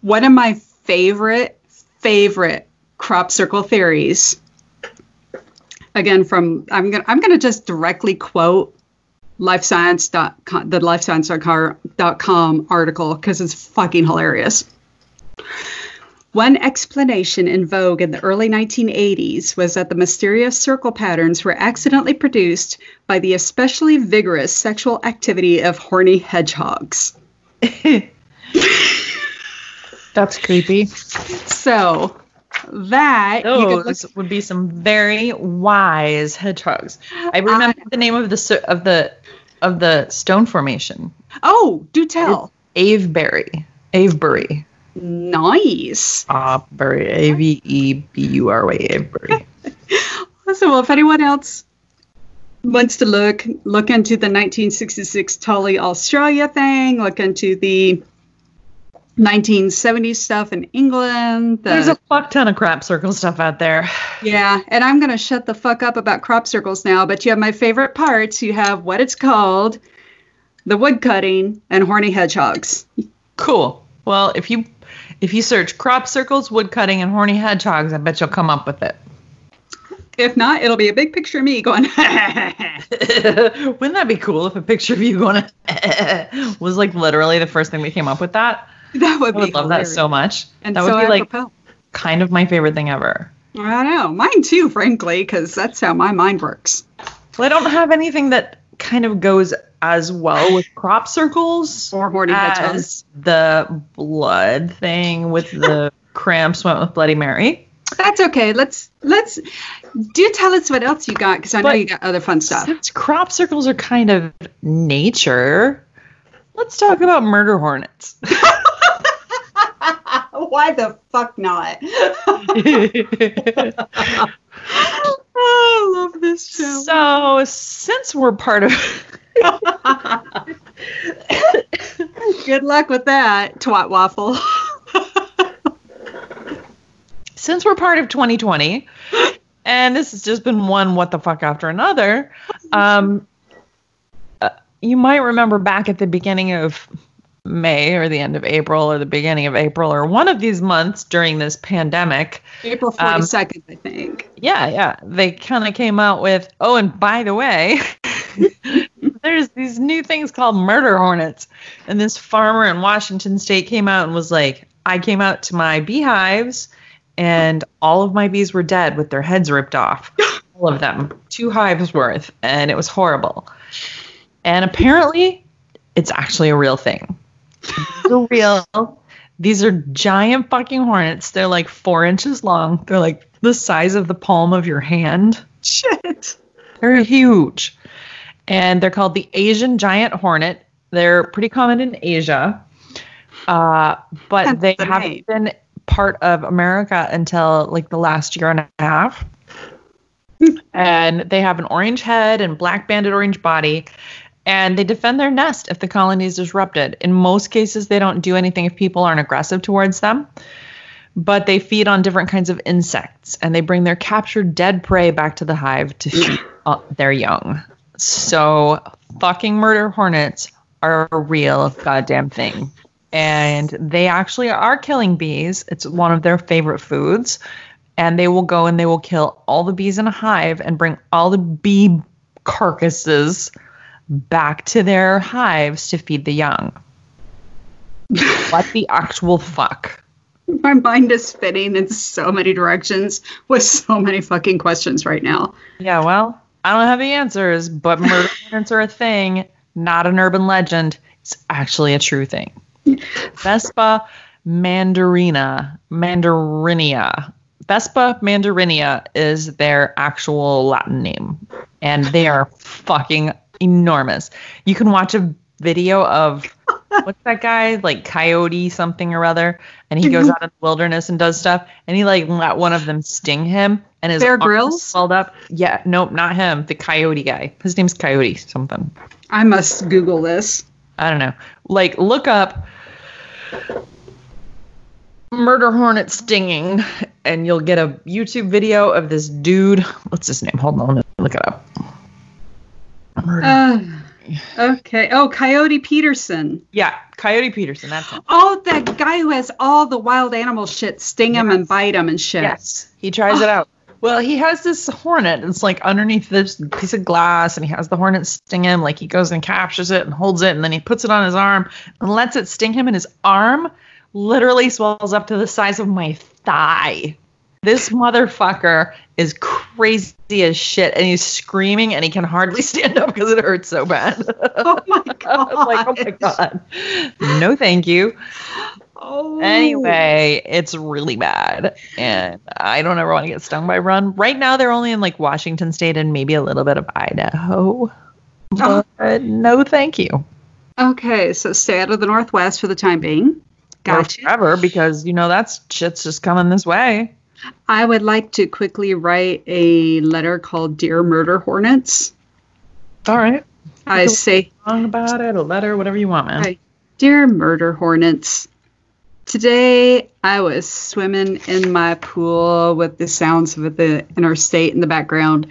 One of my favorite, favorite crop circle theories. Again, from I'm gonna I'm gonna just directly quote livescience.com the livescience.com article because it's fucking hilarious. One explanation in vogue in the early 1980s was that the mysterious circle patterns were accidentally produced by the especially vigorous sexual activity of horny hedgehogs. That's creepy. So that could look- would be some very wise hedgehogs. I remember the name of the of the of the stone formation. oh, do tell. Avebury. Avebury. Nice. Uh, Avebury. A V E B U R Y. So, well, if anyone else wants to look, look into the 1966 Tully Australia thing, look into the 1970s stuff in England. The, There's a fuck ton of crap circle stuff out there. yeah, and I'm going to shut the fuck up about crop circles now, but you have my favorite parts. You have what it's called, the wood cutting, and horny hedgehogs. Cool. Well, if you if you search crop circles, wood cutting, and horny hedgehogs, I bet you'll come up with it. If not, it'll be a big picture of me going, Wouldn't that be cool if a picture of you going was like literally the first thing we came up with that? that would be I would love that so much. And that so would be like apropos. kind of my favorite thing ever. I know, mine too, frankly, because that's how my mind works. Well, I don't have anything that kind of goes as well with crop circles Or horny hedgehogs. as the blood thing with the cramps went with Bloody Mary. That's okay. Let's let's do tell us what else you got because I know you got other fun stuff. Since crop circles are kind of nature, let's talk about murder hornets. Why the fuck not? Love this show. so, since we're part of Good luck with that, twat waffle. since we're part of 2020, and this has just been one what the fuck after another, um, uh, you might remember back at the beginning of May or the end of April or the beginning of April or one of these months during this pandemic. April Um, I think. Yeah, yeah. They kind of came out with, oh, and by the way, there's these new things called murder hornets. And this farmer in Washington state came out and was like, I came out to my beehives and all of my bees were dead with their heads ripped off. all of them. Two hives worth. And it was horrible. And apparently, it's actually a real thing. These are real. These are giant fucking hornets. They're like four inches long. They're like the size of the palm of your hand. Shit. They're huge. And they're called the Asian giant hornet. They're pretty common in Asia. Uh, but That's they the haven't name. been part of America until like the last year and a half. and they have an orange head and black banded orange body. And they defend their nest if the colony is disrupted. In most cases, they don't do anything if people aren't aggressive towards them. But they feed on different kinds of insects and they bring their captured dead prey back to the hive to feed their young. So, fucking murder hornets are a real goddamn thing. And they actually are killing bees. It's one of their favorite foods. And they will go and they will kill all the bees in a hive and bring all the bee carcasses back to their hives to feed the young. what the actual fuck? My mind is spinning in so many directions with so many fucking questions right now. Yeah, well, I don't have the answers, but murder hornets are a thing, not an urban legend. It's actually a true thing. Vespa mandarina, mandarinia. Vespa mandarinia is their actual Latin name, and they are fucking enormous. You can watch a video of what's that guy? Like coyote something or other and he goes mm-hmm. out in the wilderness and does stuff and he like let one of them sting him and his Bear arms Grylls? swelled up. Yeah nope not him the coyote guy. His name's coyote something. I must Google this. i don't know. Like look up murder hornet stinging and you'll get a youtube video of this dude. What's his name? Hold on let me look it up Uh, okay. Oh, Coyote Peterson. yeah coyote peterson that's him Oh, that guy who has all the wild animal shit sting him and bite him and shit. Yes, he tries it out. Well, he has this hornet. It's like underneath this piece of glass, and he has the hornet sting him. Like he goes and captures it and holds it, and then he puts it on his arm and lets it sting him, and his arm literally swells up to the size of my thigh. This motherfucker is crazy as shit, and he's screaming, and he can hardly stand up because it hurts so bad. Oh my god. I'm like, oh my god, no, thank you. Oh. Anyway, it's really bad, and I don't ever want to get stung by run. Right now, they're only in like Washington State and maybe a little bit of Idaho. Oh. But no, thank you. Okay, so stay out of the Northwest for the time being. Or forever, because you know that's shit's just coming this way. I would like to quickly write a letter called Dear Murder Hornets. All right, I say, song about it, a letter, whatever you want, man. Okay. Dear Murder Hornets, today I was swimming in my pool with the sounds of the interstate in the background,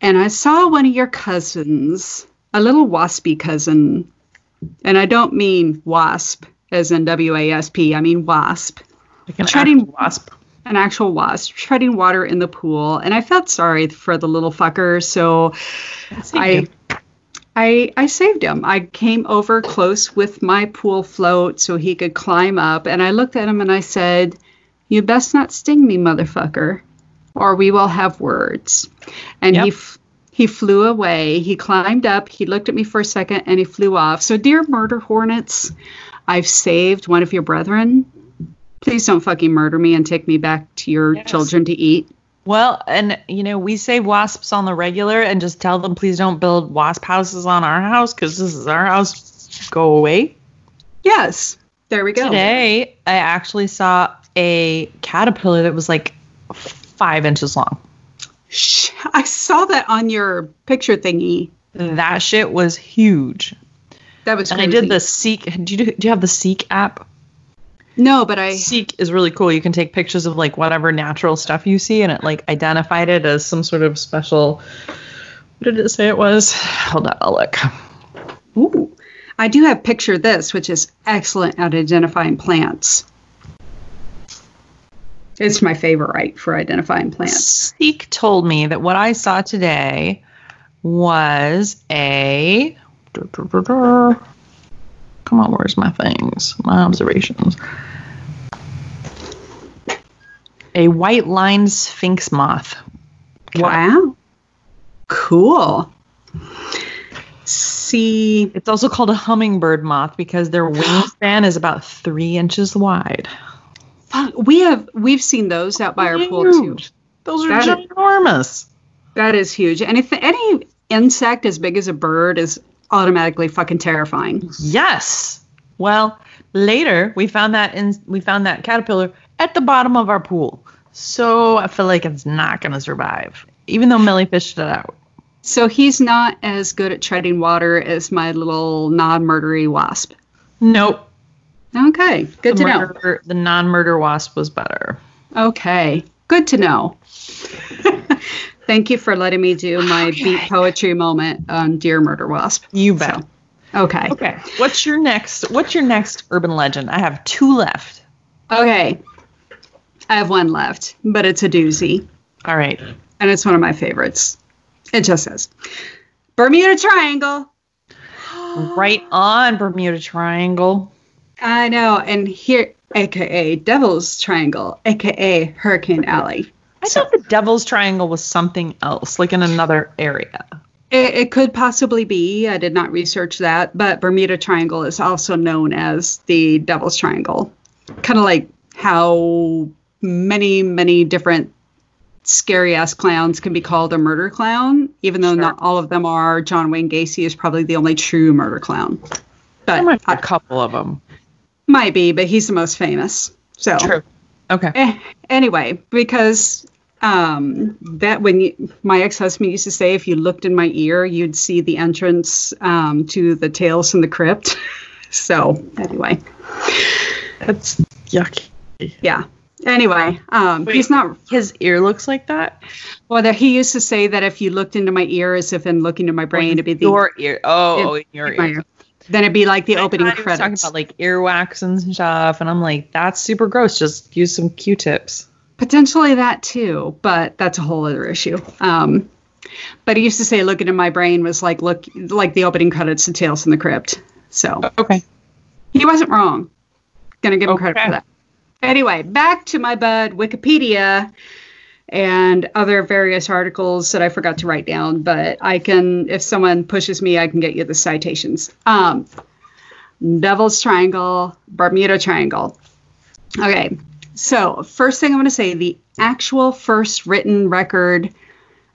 and I saw one of your cousins, a little waspy cousin. And I don't mean wasp as in W A S P, I mean wasp. Like an wasp. An actual wasp treading water in the pool and i felt sorry for the little fucker so i I, I saved him. I came over close with my pool float so he could climb up, and I looked at him and I said, You best not sting me, motherfucker, or we will have words. And he f- he flew away. He climbed up. He looked at me for a second, and he flew off. So, dear murder hornets, I've saved one of your brethren. Please don't fucking murder me and take me back to your Yes. children to eat. Well, and you know, we save wasps on the regular and just tell them please don't build wasp houses on our house because this is our house. Go away. Yes, there we go. Today, I actually saw a caterpillar that was like five inches long. I saw that on your picture thingy. That shit was huge. That was And I did the Seek. Do you, do you have the Seek app? No, but I Seek is really cool. You can take pictures of like whatever natural stuff you see, and it like identified it as some sort of special. What did it say it was? Hold on, I'll look. ooh, I do have picture this, which is excellent at identifying plants. It's my favorite right for identifying plants. Seek told me that what I saw today was a. Come on, where's my things? My observations. A white lined sphinx moth. Wow, cool. See, It's also called a hummingbird moth because their wingspan is about three inches wide. we have we've seen those out by our pool too. Those are That is- ginormous. That is huge. And if any insect as big as a bird is automatically fucking terrifying. Yes. Well, later we found that in we found that caterpillar at the bottom of our pool. So I feel like it's not gonna survive, even though Millie fished it out. So he's not as good at treading water as my little non-murdery wasp. Nope. Okay, good the to know. The non-murder wasp was better. Okay, good to know. Thank you for letting me do my beat poetry moment on Dear Murder Wasp. You bet. Okay. Okay. What's your next? What's your next urban legend? I have two left. Okay. I have one left, but it's a doozy, All right. and it's one of my favorites. It just says Bermuda Triangle. Right on Bermuda Triangle. I know, and here aka Devil's Triangle, aka Hurricane Alley. I thought the Devil's Triangle was something else, like in another area. It, it could possibly be. I did not research that, but Bermuda Triangle is also known as the Devil's Triangle. Kind of like how many, many different scary ass clowns can be called a murder clown, even though Sure. not all of them are. John Wayne Gacy is probably the only true murder clown. There But might be I- a couple of them. might be, but he's the most famous. So True. Okay. Eh, anyway, because um, that when you, my ex-husband used to say, if you looked in my ear, you'd see the entrance um, to the Tales from the Crypt. so anyway, That's yucky. yeah. Anyway, um, Wait. he's not. His ear looks like that. Well, that he used to say that if you looked into my ear, as if in looking into my brain, it'd be the your ear. Oh, in- in your my ear. ear. Then it'd be like the I opening thought he was credits. talking about like earwax and stuff, and I'm like, that's super gross. Just use some Q-tips. Potentially that too, but that's a whole other issue. Um, but he used to say, "Looking in my brain" was like look like the opening credits to Tales from the Crypt. So Okay. he wasn't wrong. Gonna give him credit for that. Anyway, back to my bud Wikipedia and other various articles that I forgot to write down, but I can, if someone pushes me, I can get you the citations. Um, Devil's Triangle, Bermuda Triangle. Okay, so first thing I'm going to say the actual first written record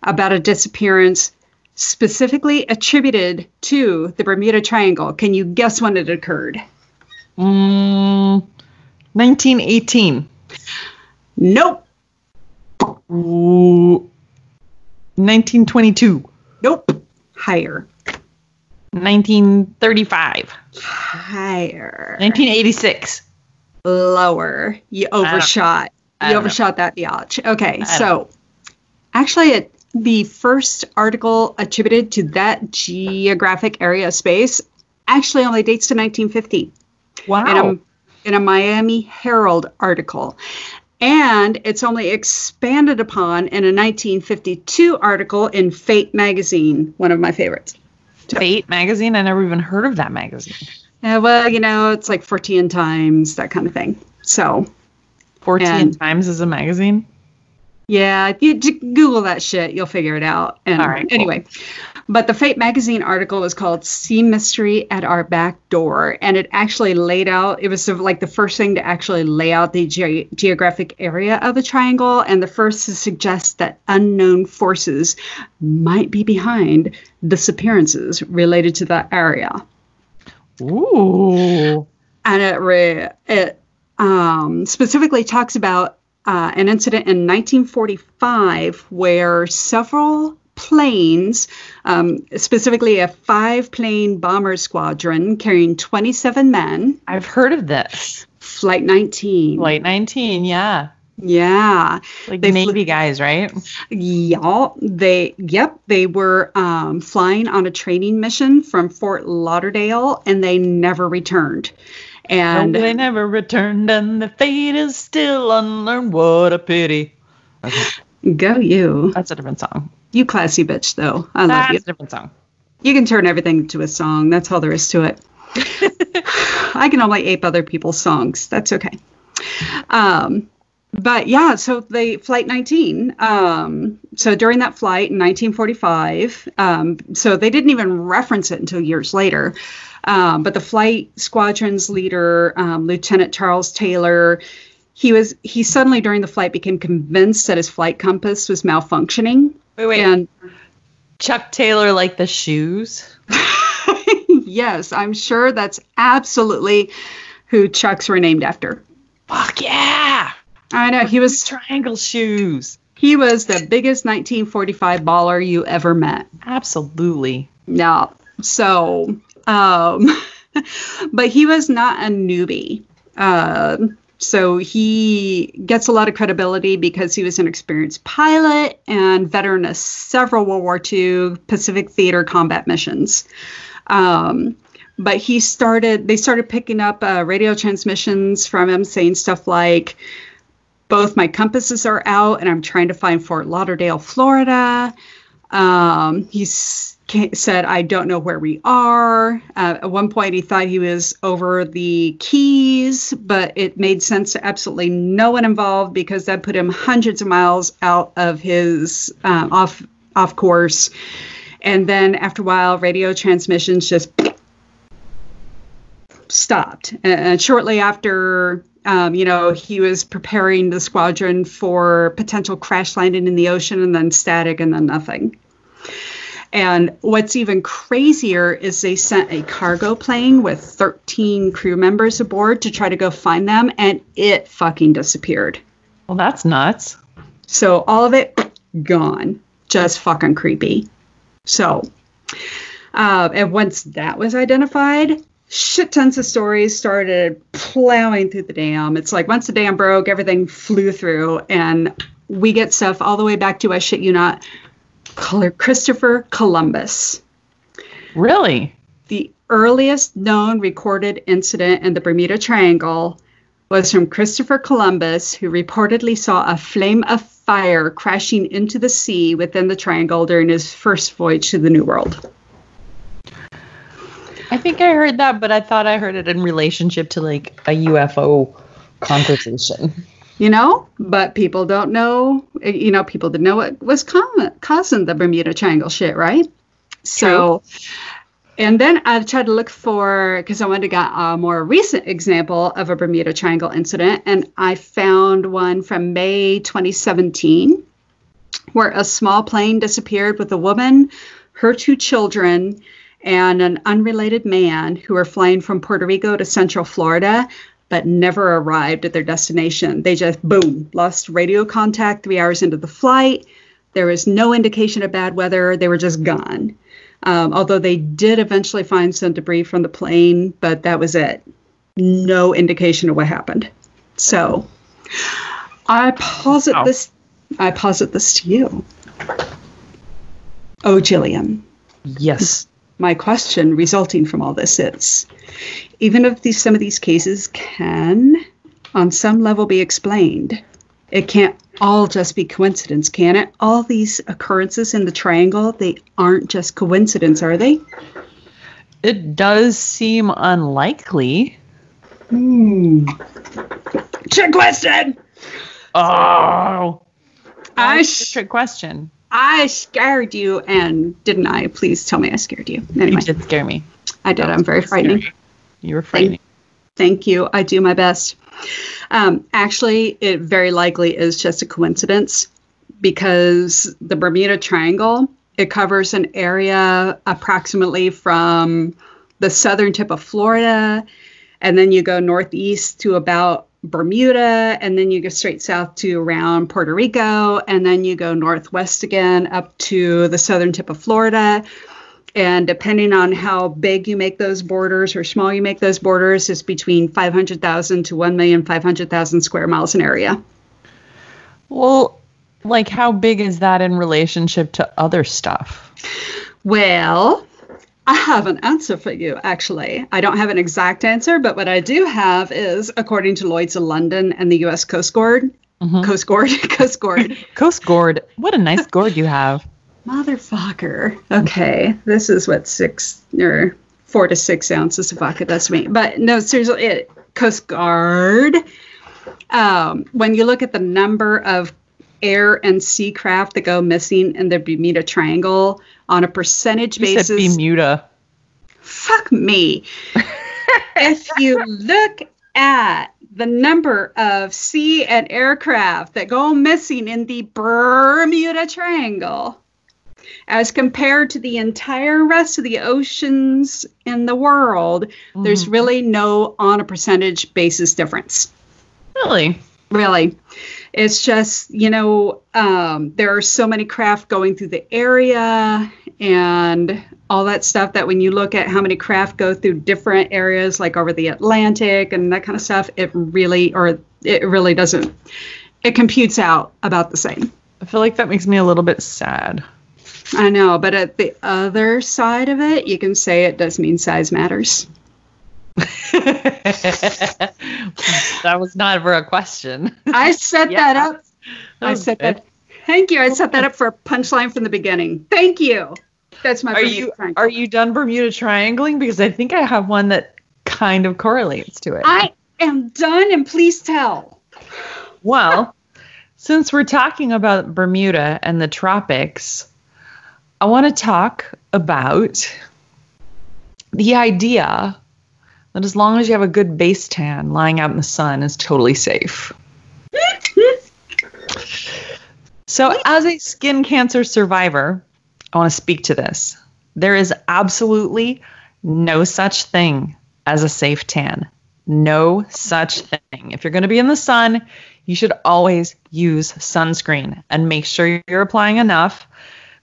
about a disappearance specifically attributed to the Bermuda Triangle. Can you guess when it occurred? Mm, 1918. Nope. Ooh. 1922. Nope. Higher. 1935. Higher. 1986. Lower. You overshot. You don't know. overshot that notch. Okay, so actually, it, the first article attributed to that geographic area of space actually only dates to 1950 Wow. in a, in a Miami Herald article. And it's only expanded upon in a 1952 article in Fate magazine, one of my favorites. Fate magazine. I never even heard of that magazine. Yeah, well, you know, it's like Fortean Times, that kind of thing. So, Fortean And- times is a magazine. Yeah, you Google that shit, you'll figure it out. And All right, cool. anyway, but the Fate magazine article was called Sea Mystery at Our Back Door. And it actually laid out, it was sort of like the first thing to actually lay out the ge- geographic area of the triangle and the first to suggest that unknown forces might be behind disappearances related to that area. Ooh. and it, re- it um, specifically talks about uh, an incident in 1945 where several planes, um, specifically a five plane bomber squadron carrying 27 men, I've heard of this. Flight 19. Flight 19. Yeah. Yeah. Like They Navy flew- guys, right? Yeah, they yep, they were um, flying on a training mission from Fort Lauderdale, and they never returned. And And they never returned, and the fate is still unlearned. What a pity. Okay, go you, that's a different song. you classy bitch, though. I love you. That's you. a different song. You can turn everything into a song. That's all there is to it. I can only ape other people's songs. That's okay. Um, but yeah, so they flight 19. Um, so during that flight in 1945, um, so they didn't even reference it until years later. Um, but the flight squadron's leader, um, Lieutenant Charles Taylor, he was he suddenly during the flight became convinced that his flight compass was malfunctioning. Wait, wait. And Chuck Taylor, like the shoes. yes, I'm sure that's absolutely who Chucks were named after. Fuck yeah! I know he was Triangle shoes. he was the biggest 1945 baller you ever met. Absolutely. No, so um, but he was not a newbie. Um so he gets a lot of credibility because he was an experienced pilot and veteran of several World War II Pacific Theater combat missions. Um, but he started, they started picking up uh, radio transmissions from him saying stuff like, both my compasses are out and I'm trying to find Fort Lauderdale, Florida. Um, ca- said, I don't know where we are. Uh, at one point, he thought he was over the Keys, but it made sense to absolutely no one involved because that put him hundreds of miles out of his um, off off course. And then after a while, radio transmissions just stopped. And shortly after, um, you know, he was preparing the squadron for potential crash landing in the ocean and then static and then nothing. And what's even crazier is they sent a cargo plane with 13 crew members aboard to try to go find them, and it fucking disappeared. Well, that's nuts. So all of it gone. Just fucking creepy. So, uh, and once that was identified, shit tons of stories started plowing through the dam. It's like once the dam broke, everything flew through, and we get stuff all the way back to I shit you not, color Christopher Columbus. Really? The earliest known recorded incident in the Bermuda Triangle was from Christopher Columbus, who reportedly saw a flame of fire crashing into the sea within the triangle during his first voyage to the New World. I think I heard that, but I thought I heard it in relationship to like a UFO conversation. You know, but people don't know. You know, people didn't know what was com- causing the Bermuda Triangle shit, right? So, and then I tried to look for because I wanted to get a more recent example of a Bermuda Triangle incident, and I found one from May 2017 where a small plane disappeared with a woman, her two children, and an unrelated man who were flying from Puerto Rico to Central Florida, but never arrived at their destination. They just, boom, lost radio contact three hours into the flight. There was no indication of bad weather. They were just gone. Um, although they did eventually find some debris from the plane, but that was it. No indication of what happened. So I posit Wow. this. I posit this to you. Oh, Jillian Yes. My question resulting from all this is even if these, some of these cases can on some level be explained it can't all just be coincidence can it all these occurrences in the triangle they aren't just coincidence are they It does seem unlikely. Hmm. trick question Oh. I, sh- trick question. I scared you and didn't i please tell me i scared you anyway You did scare me. i did i'm very frightening Scary. You were frightening. Thank you. I do my best. Um, actually, it very likely is just a coincidence because the Bermuda Triangle it covers an area approximately from the southern tip of Florida, and then you go northeast to about Bermuda, and then you go straight south to around Puerto Rico, and then you go northwest again up to the southern tip of Florida. And depending on how big you make those borders or small you make those borders, it's between 500,000 to 1,500,000 square miles in area. Well, like how big is that in relationship to other stuff? Well, I have an answer for you, actually. I don't have an exact answer, but what I do have is, according to Lloyd's of London and the U.S. Coast Guard, Coast Guard, Coast Guard, Coast Guard. What a nice gourd you have. Motherfucker. Okay, this is what six or four to six ounces of vodka does to me. But no, seriously, it, Coast Guard. Um, when you look at the number of air and sea craft that go missing in the Bermuda Triangle on a percentage You said basis, Bermuda. fuck me. if you look at the number of sea and aircraft that go missing in the Bermuda Triangle as compared to the entire rest of the oceans in the world, there's mm-hmm. really no on a percentage basis difference Really? Really. It's just you know um, there are so many craft going through the area and all that stuff that when you look at how many craft go through different areas like over the atlantic and that kind of stuff it really or it really doesn't it computes out about the same. I feel like that makes me a little bit sad. i know but at the other side of it you can say it does mean size matters that was never a question. i set Yeah. that up i Oh, set good. that Thank you. I set that up for a punchline from the beginning. Thank you. That's my Are Bermuda you triangle. are you done Bermuda triangling? Because I think I have one that kind of correlates to it. I am done, and please tell. Well, since we're talking about Bermuda and the tropics, I want to talk about the idea that as long as you have a good base tan, lying out in the sun is totally safe. So, as a skin cancer survivor, I want to speak to this. There is absolutely no such thing as a safe tan. No such thing. If you're going to be in the sun, you should always use sunscreen and make sure you're applying enough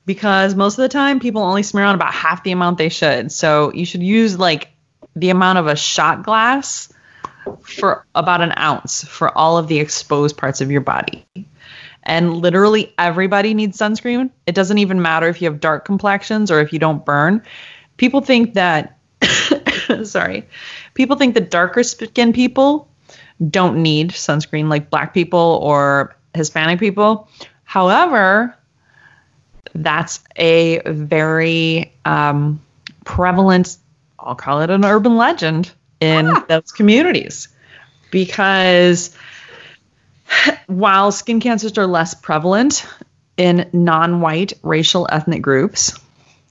because most of the time people only smear on about half the amount they should. So you should use like the amount of a shot glass for about an ounce for all of the exposed parts of your body. And literally everybody needs sunscreen. It doesn't even matter if you have dark complexions or if you don't burn. People think that, sorry, people think that darker skinned people don't need sunscreen like black people or Hispanic people. However, that's a very um, prevalent, I'll call it an urban legend in Ah. those communities because while skin cancers are less prevalent in non white racial ethnic groups,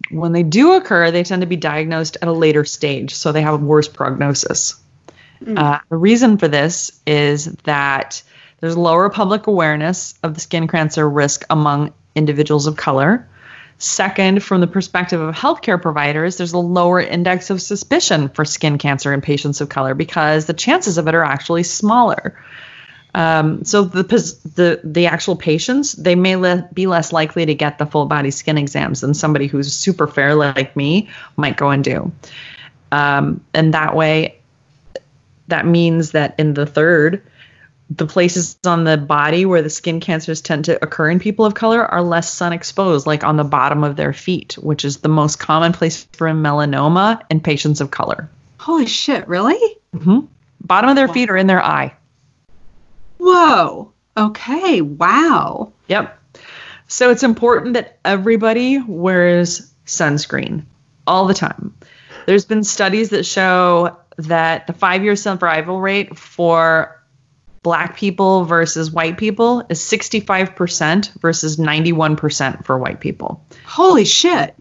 when they do occur, they tend to be diagnosed at a later stage, so they have a worse prognosis. Uh, the reason for this is that there's lower public awareness of the skin cancer risk among individuals of color. Second, from the perspective of healthcare providers, there's a lower index of suspicion for skin cancer in patients of color because the chances of it are actually smaller. Um, so the the the actual patients they may le- be less likely to get the full body skin exams than somebody who's super fair like me might go and do. Um, and that way, that means that in the third, the places on the body where the skin cancers tend to occur in people of color are less sun exposed, like on the bottom of their feet, which is the most common place for melanoma in patients of color. Holy shit, really? Mm-hmm. Bottom of their feet or in their eye. Whoa. Okay. Wow. Yep. So it's important that everybody wears sunscreen all the time. There's been studies that show that the five year survival rate for black people versus white people is 65% versus 91% for white people. Holy shit.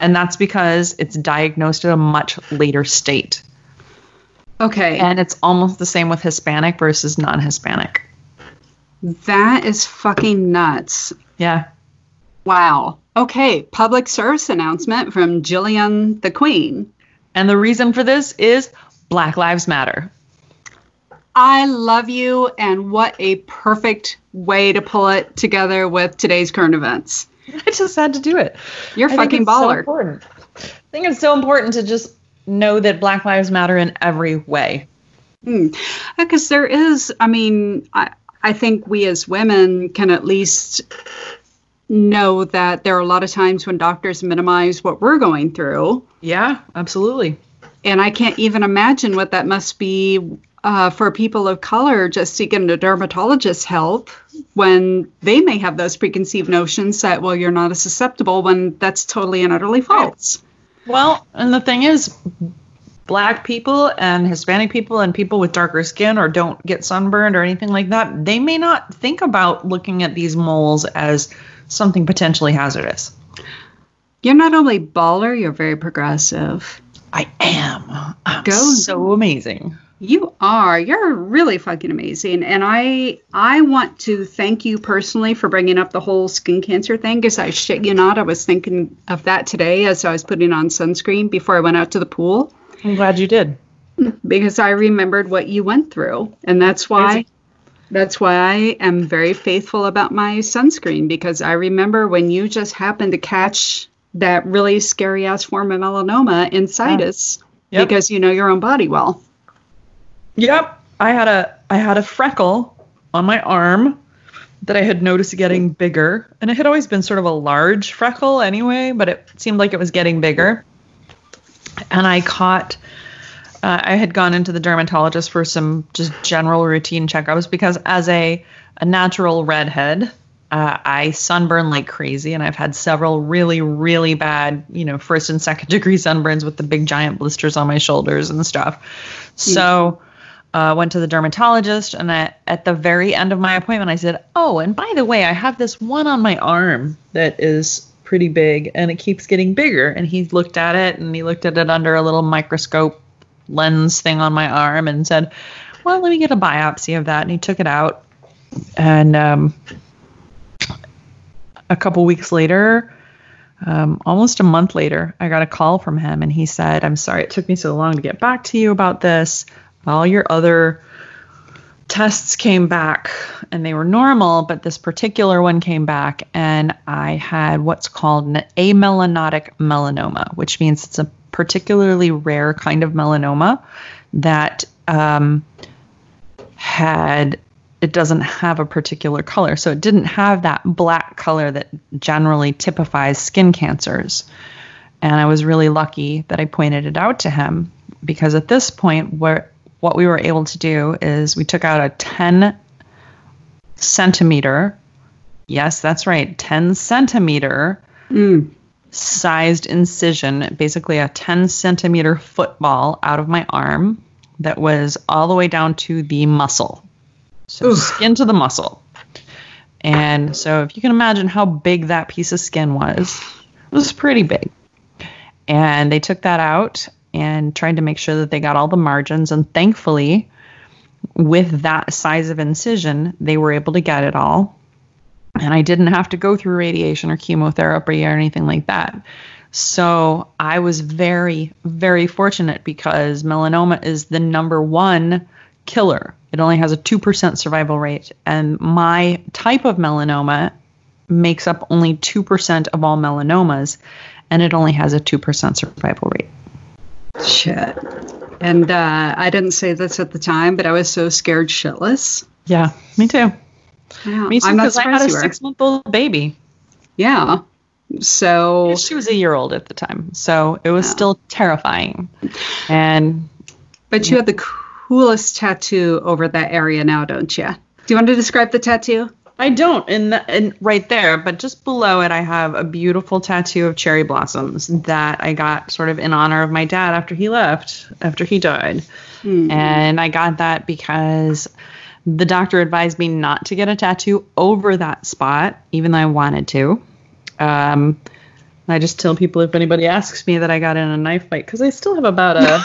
And that's because it's diagnosed at a much later state. Okay. And it's almost the same with Hispanic versus non Hispanic. that is fucking nuts. Yeah. Wow. Okay. Public service announcement from Jillian the Queen. And the reason for this is Black Lives Matter. I love you, and what a perfect way to pull it together with today's current events. I just had to do it. You're I think fucking it's so important. I think it's so important to just know that Black Lives Matter in every way. Hmm. Uh, because there is, I mean, I, I think we as women can at least know that there are a lot of times when doctors minimize what we're going through. Yeah, absolutely. And I can't even imagine what that must be uh, for people of color just seeking a dermatologist's help when they may have those preconceived notions that, well, you're not as susceptible when that's totally and utterly false. Well, and the thing is, black people and Hispanic people and people with darker skin or don't get sunburned or anything like that, they may not think about looking at these moles as something potentially hazardous. You're not only baller, you're very progressive. I am. I'm Go. so amazing. You are. You're really fucking amazing, and I I want to thank you personally for bringing up the whole skin cancer thing. Because I shit you not, I was thinking of that today as I was putting on sunscreen before I went out to the pool I'm glad you did. because I remembered what you went through, and that's why Crazy. that's why I am very faithful about my sunscreen because I remember when you just happened to catch that really scary ass form of melanoma inside Yeah. us Yep. because you know your own body well. Yep. I had a I had a freckle on my arm that I had noticed getting bigger. And it had always been sort of a large freckle anyway, but it seemed like it was getting bigger. And I caught uh, I had gone into the dermatologist for some just general routine checkups because as a a natural redhead, Uh, I sunburn like crazy, and I've had several really, really bad, you know, first and second degree sunburns with the big giant blisters on my shoulders and stuff. So, uh, went to the dermatologist, and I, at the very end of my appointment, I said, "Oh, and by the way, I have this one on my arm that is pretty big, and it keeps getting bigger." And he looked at it, and he looked at it under a little microscope lens thing on my arm, and said, "Well, let me get a biopsy of that." And he took it out, and um, a couple weeks later, um, almost a month later, I got a call from him and he said, I'm sorry it took me so long to get back to you about this. All your other tests came back and they were normal, but this particular one came back and I had what's called an amelanotic melanoma, which means it's a particularly rare kind of melanoma that um, had it doesn't have a particular color. So it didn't have that black color that generally typifies skin cancers. And I was really lucky that I pointed it out to him because at this point, where what we were able to do is we took out a 10 centimeter, yes, that's right, 10 centimeter Mm. sized incision, basically a 10 centimeter football out of my arm that was all the way down to the muscle. So Oof. skin to the muscle. And so if you can imagine how big that piece of skin was, it was pretty big. And they took that out and tried to make sure that they got all the margins. And thankfully, with that size of incision, they were able to get it all. And I didn't have to go through radiation or chemotherapy or anything like that. So I was very, very fortunate because melanoma is the number one killer. It only has a 2% survival rate. And my type of melanoma makes up only 2% of all melanomas, and it only has a 2% survival rate. Shit. And uh, I didn't say this at the time, but I was so scared shitless. Yeah, me too. Yeah, Me too, because I had a six month old baby. Yeah. So She was a year old at the time. So it was Yeah. still terrifying. And But you have the coolest tattoo over that area now, don't you? Do you want to describe the tattoo? I don't, and, and right there, but just below it, I have a beautiful tattoo of cherry blossoms that I got sort of in honor of my dad after he left, after he died. Hmm. And I got that because the doctor advised me not to get a tattoo over that spot, even though I wanted to. Um, I just tell people if anybody asks me that I got in a knife fight because I still have about a,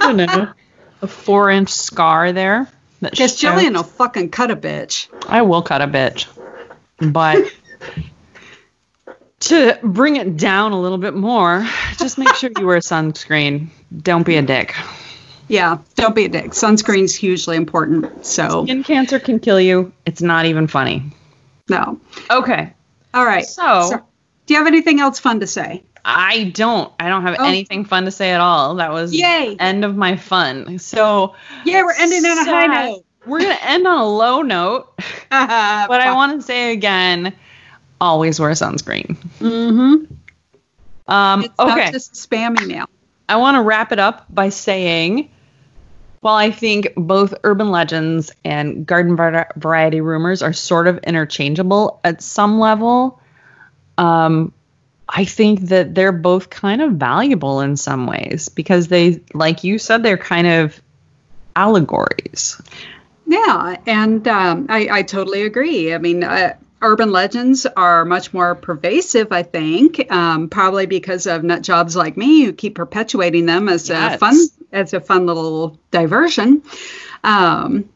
I don't know, a four inch scar there. Shows- Jillian will fucking cut a bitch. I will cut a bitch. But to bring it down a little bit more, just make sure you wear sunscreen. Don't be a dick. Yeah, don't be a dick. Sunscreen's hugely important. So, Skin cancer can kill you. It's not even funny. no. Okay. All right. So, do you have anything else fun to say? I don't. I don't have Oh. anything fun to say at all. That was Yay. end of my fun. So Yeah, we're ending on a high note. We're gonna end on a low note. But I want to say again, always wear sunscreen. Mm-hmm. Um, It's okay. not just spam email. I want to wrap it up by saying, while I think both urban legends and garden var- variety rumors are sort of interchangeable at some level, um, I think that they're both kind of valuable in some ways because they, like you said, they're kind of allegories. Yeah, and um, I, I totally agree. I mean, uh, urban legends are much more pervasive, I think, um, probably because of nut jobs like me who keep perpetuating them as Yes. a fun as a fun little diversion. Um,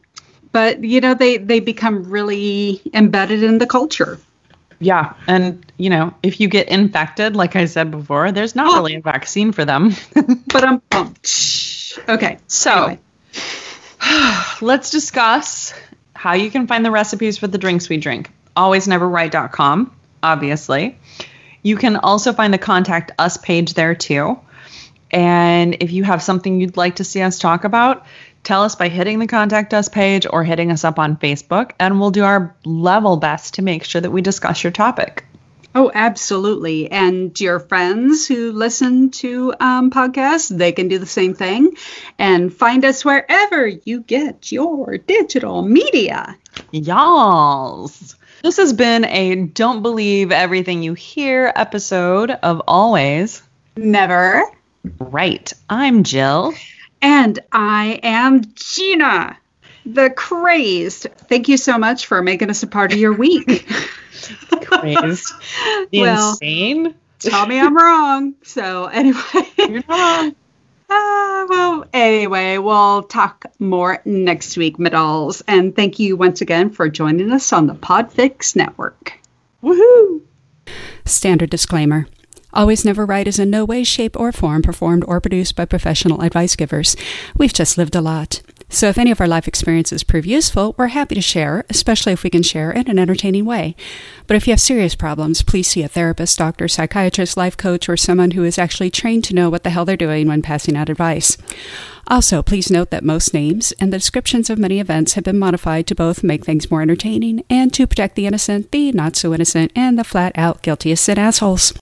but you know, they they become really embedded in the culture. Yeah. And, you know, if you get infected, like I said before, there's not really a vaccine for them. But I'm pumped. okay. So, Anyway. let's discuss how you can find the recipes for the drinks we drink. Alwaysneverright.com, obviously. You can also find the contact us page there too. And if you have something you'd like to see us talk about, tell us by hitting the contact us page or hitting us up on Facebook, and we'll do our level best to make sure that we discuss your topic. Oh, absolutely. And your friends who listen to um, podcasts, they can do the same thing. And find us wherever you get your digital media. Y'all. This has been a Don't Believe Everything You Hear episode of Always. Never. Right. I'm Jill. And I am Gina, the crazed. Thank you so much for making us a part of your week. Crazed. The Well, insane. Tell me I'm wrong. So, anyway. You're not. Uh, well, anyway, we'll talk more next week, Medalls. And thank you once again for joining us on the Podfix Network. Woohoo. Standard disclaimer. Always Never Right is in no way, shape, or form performed or produced by professional advice givers. We've just lived a lot. So if any of our life experiences prove useful, we're happy to share, especially if we can share in an entertaining way. But if you have serious problems, please see a therapist, doctor, psychiatrist, life coach, or someone who is actually trained to know what the hell they're doing when passing out advice. Also, please note that most names and the descriptions of many events have been modified to both make things more entertaining and to protect the innocent, the not so innocent, and the flat out guilty as sin assholes.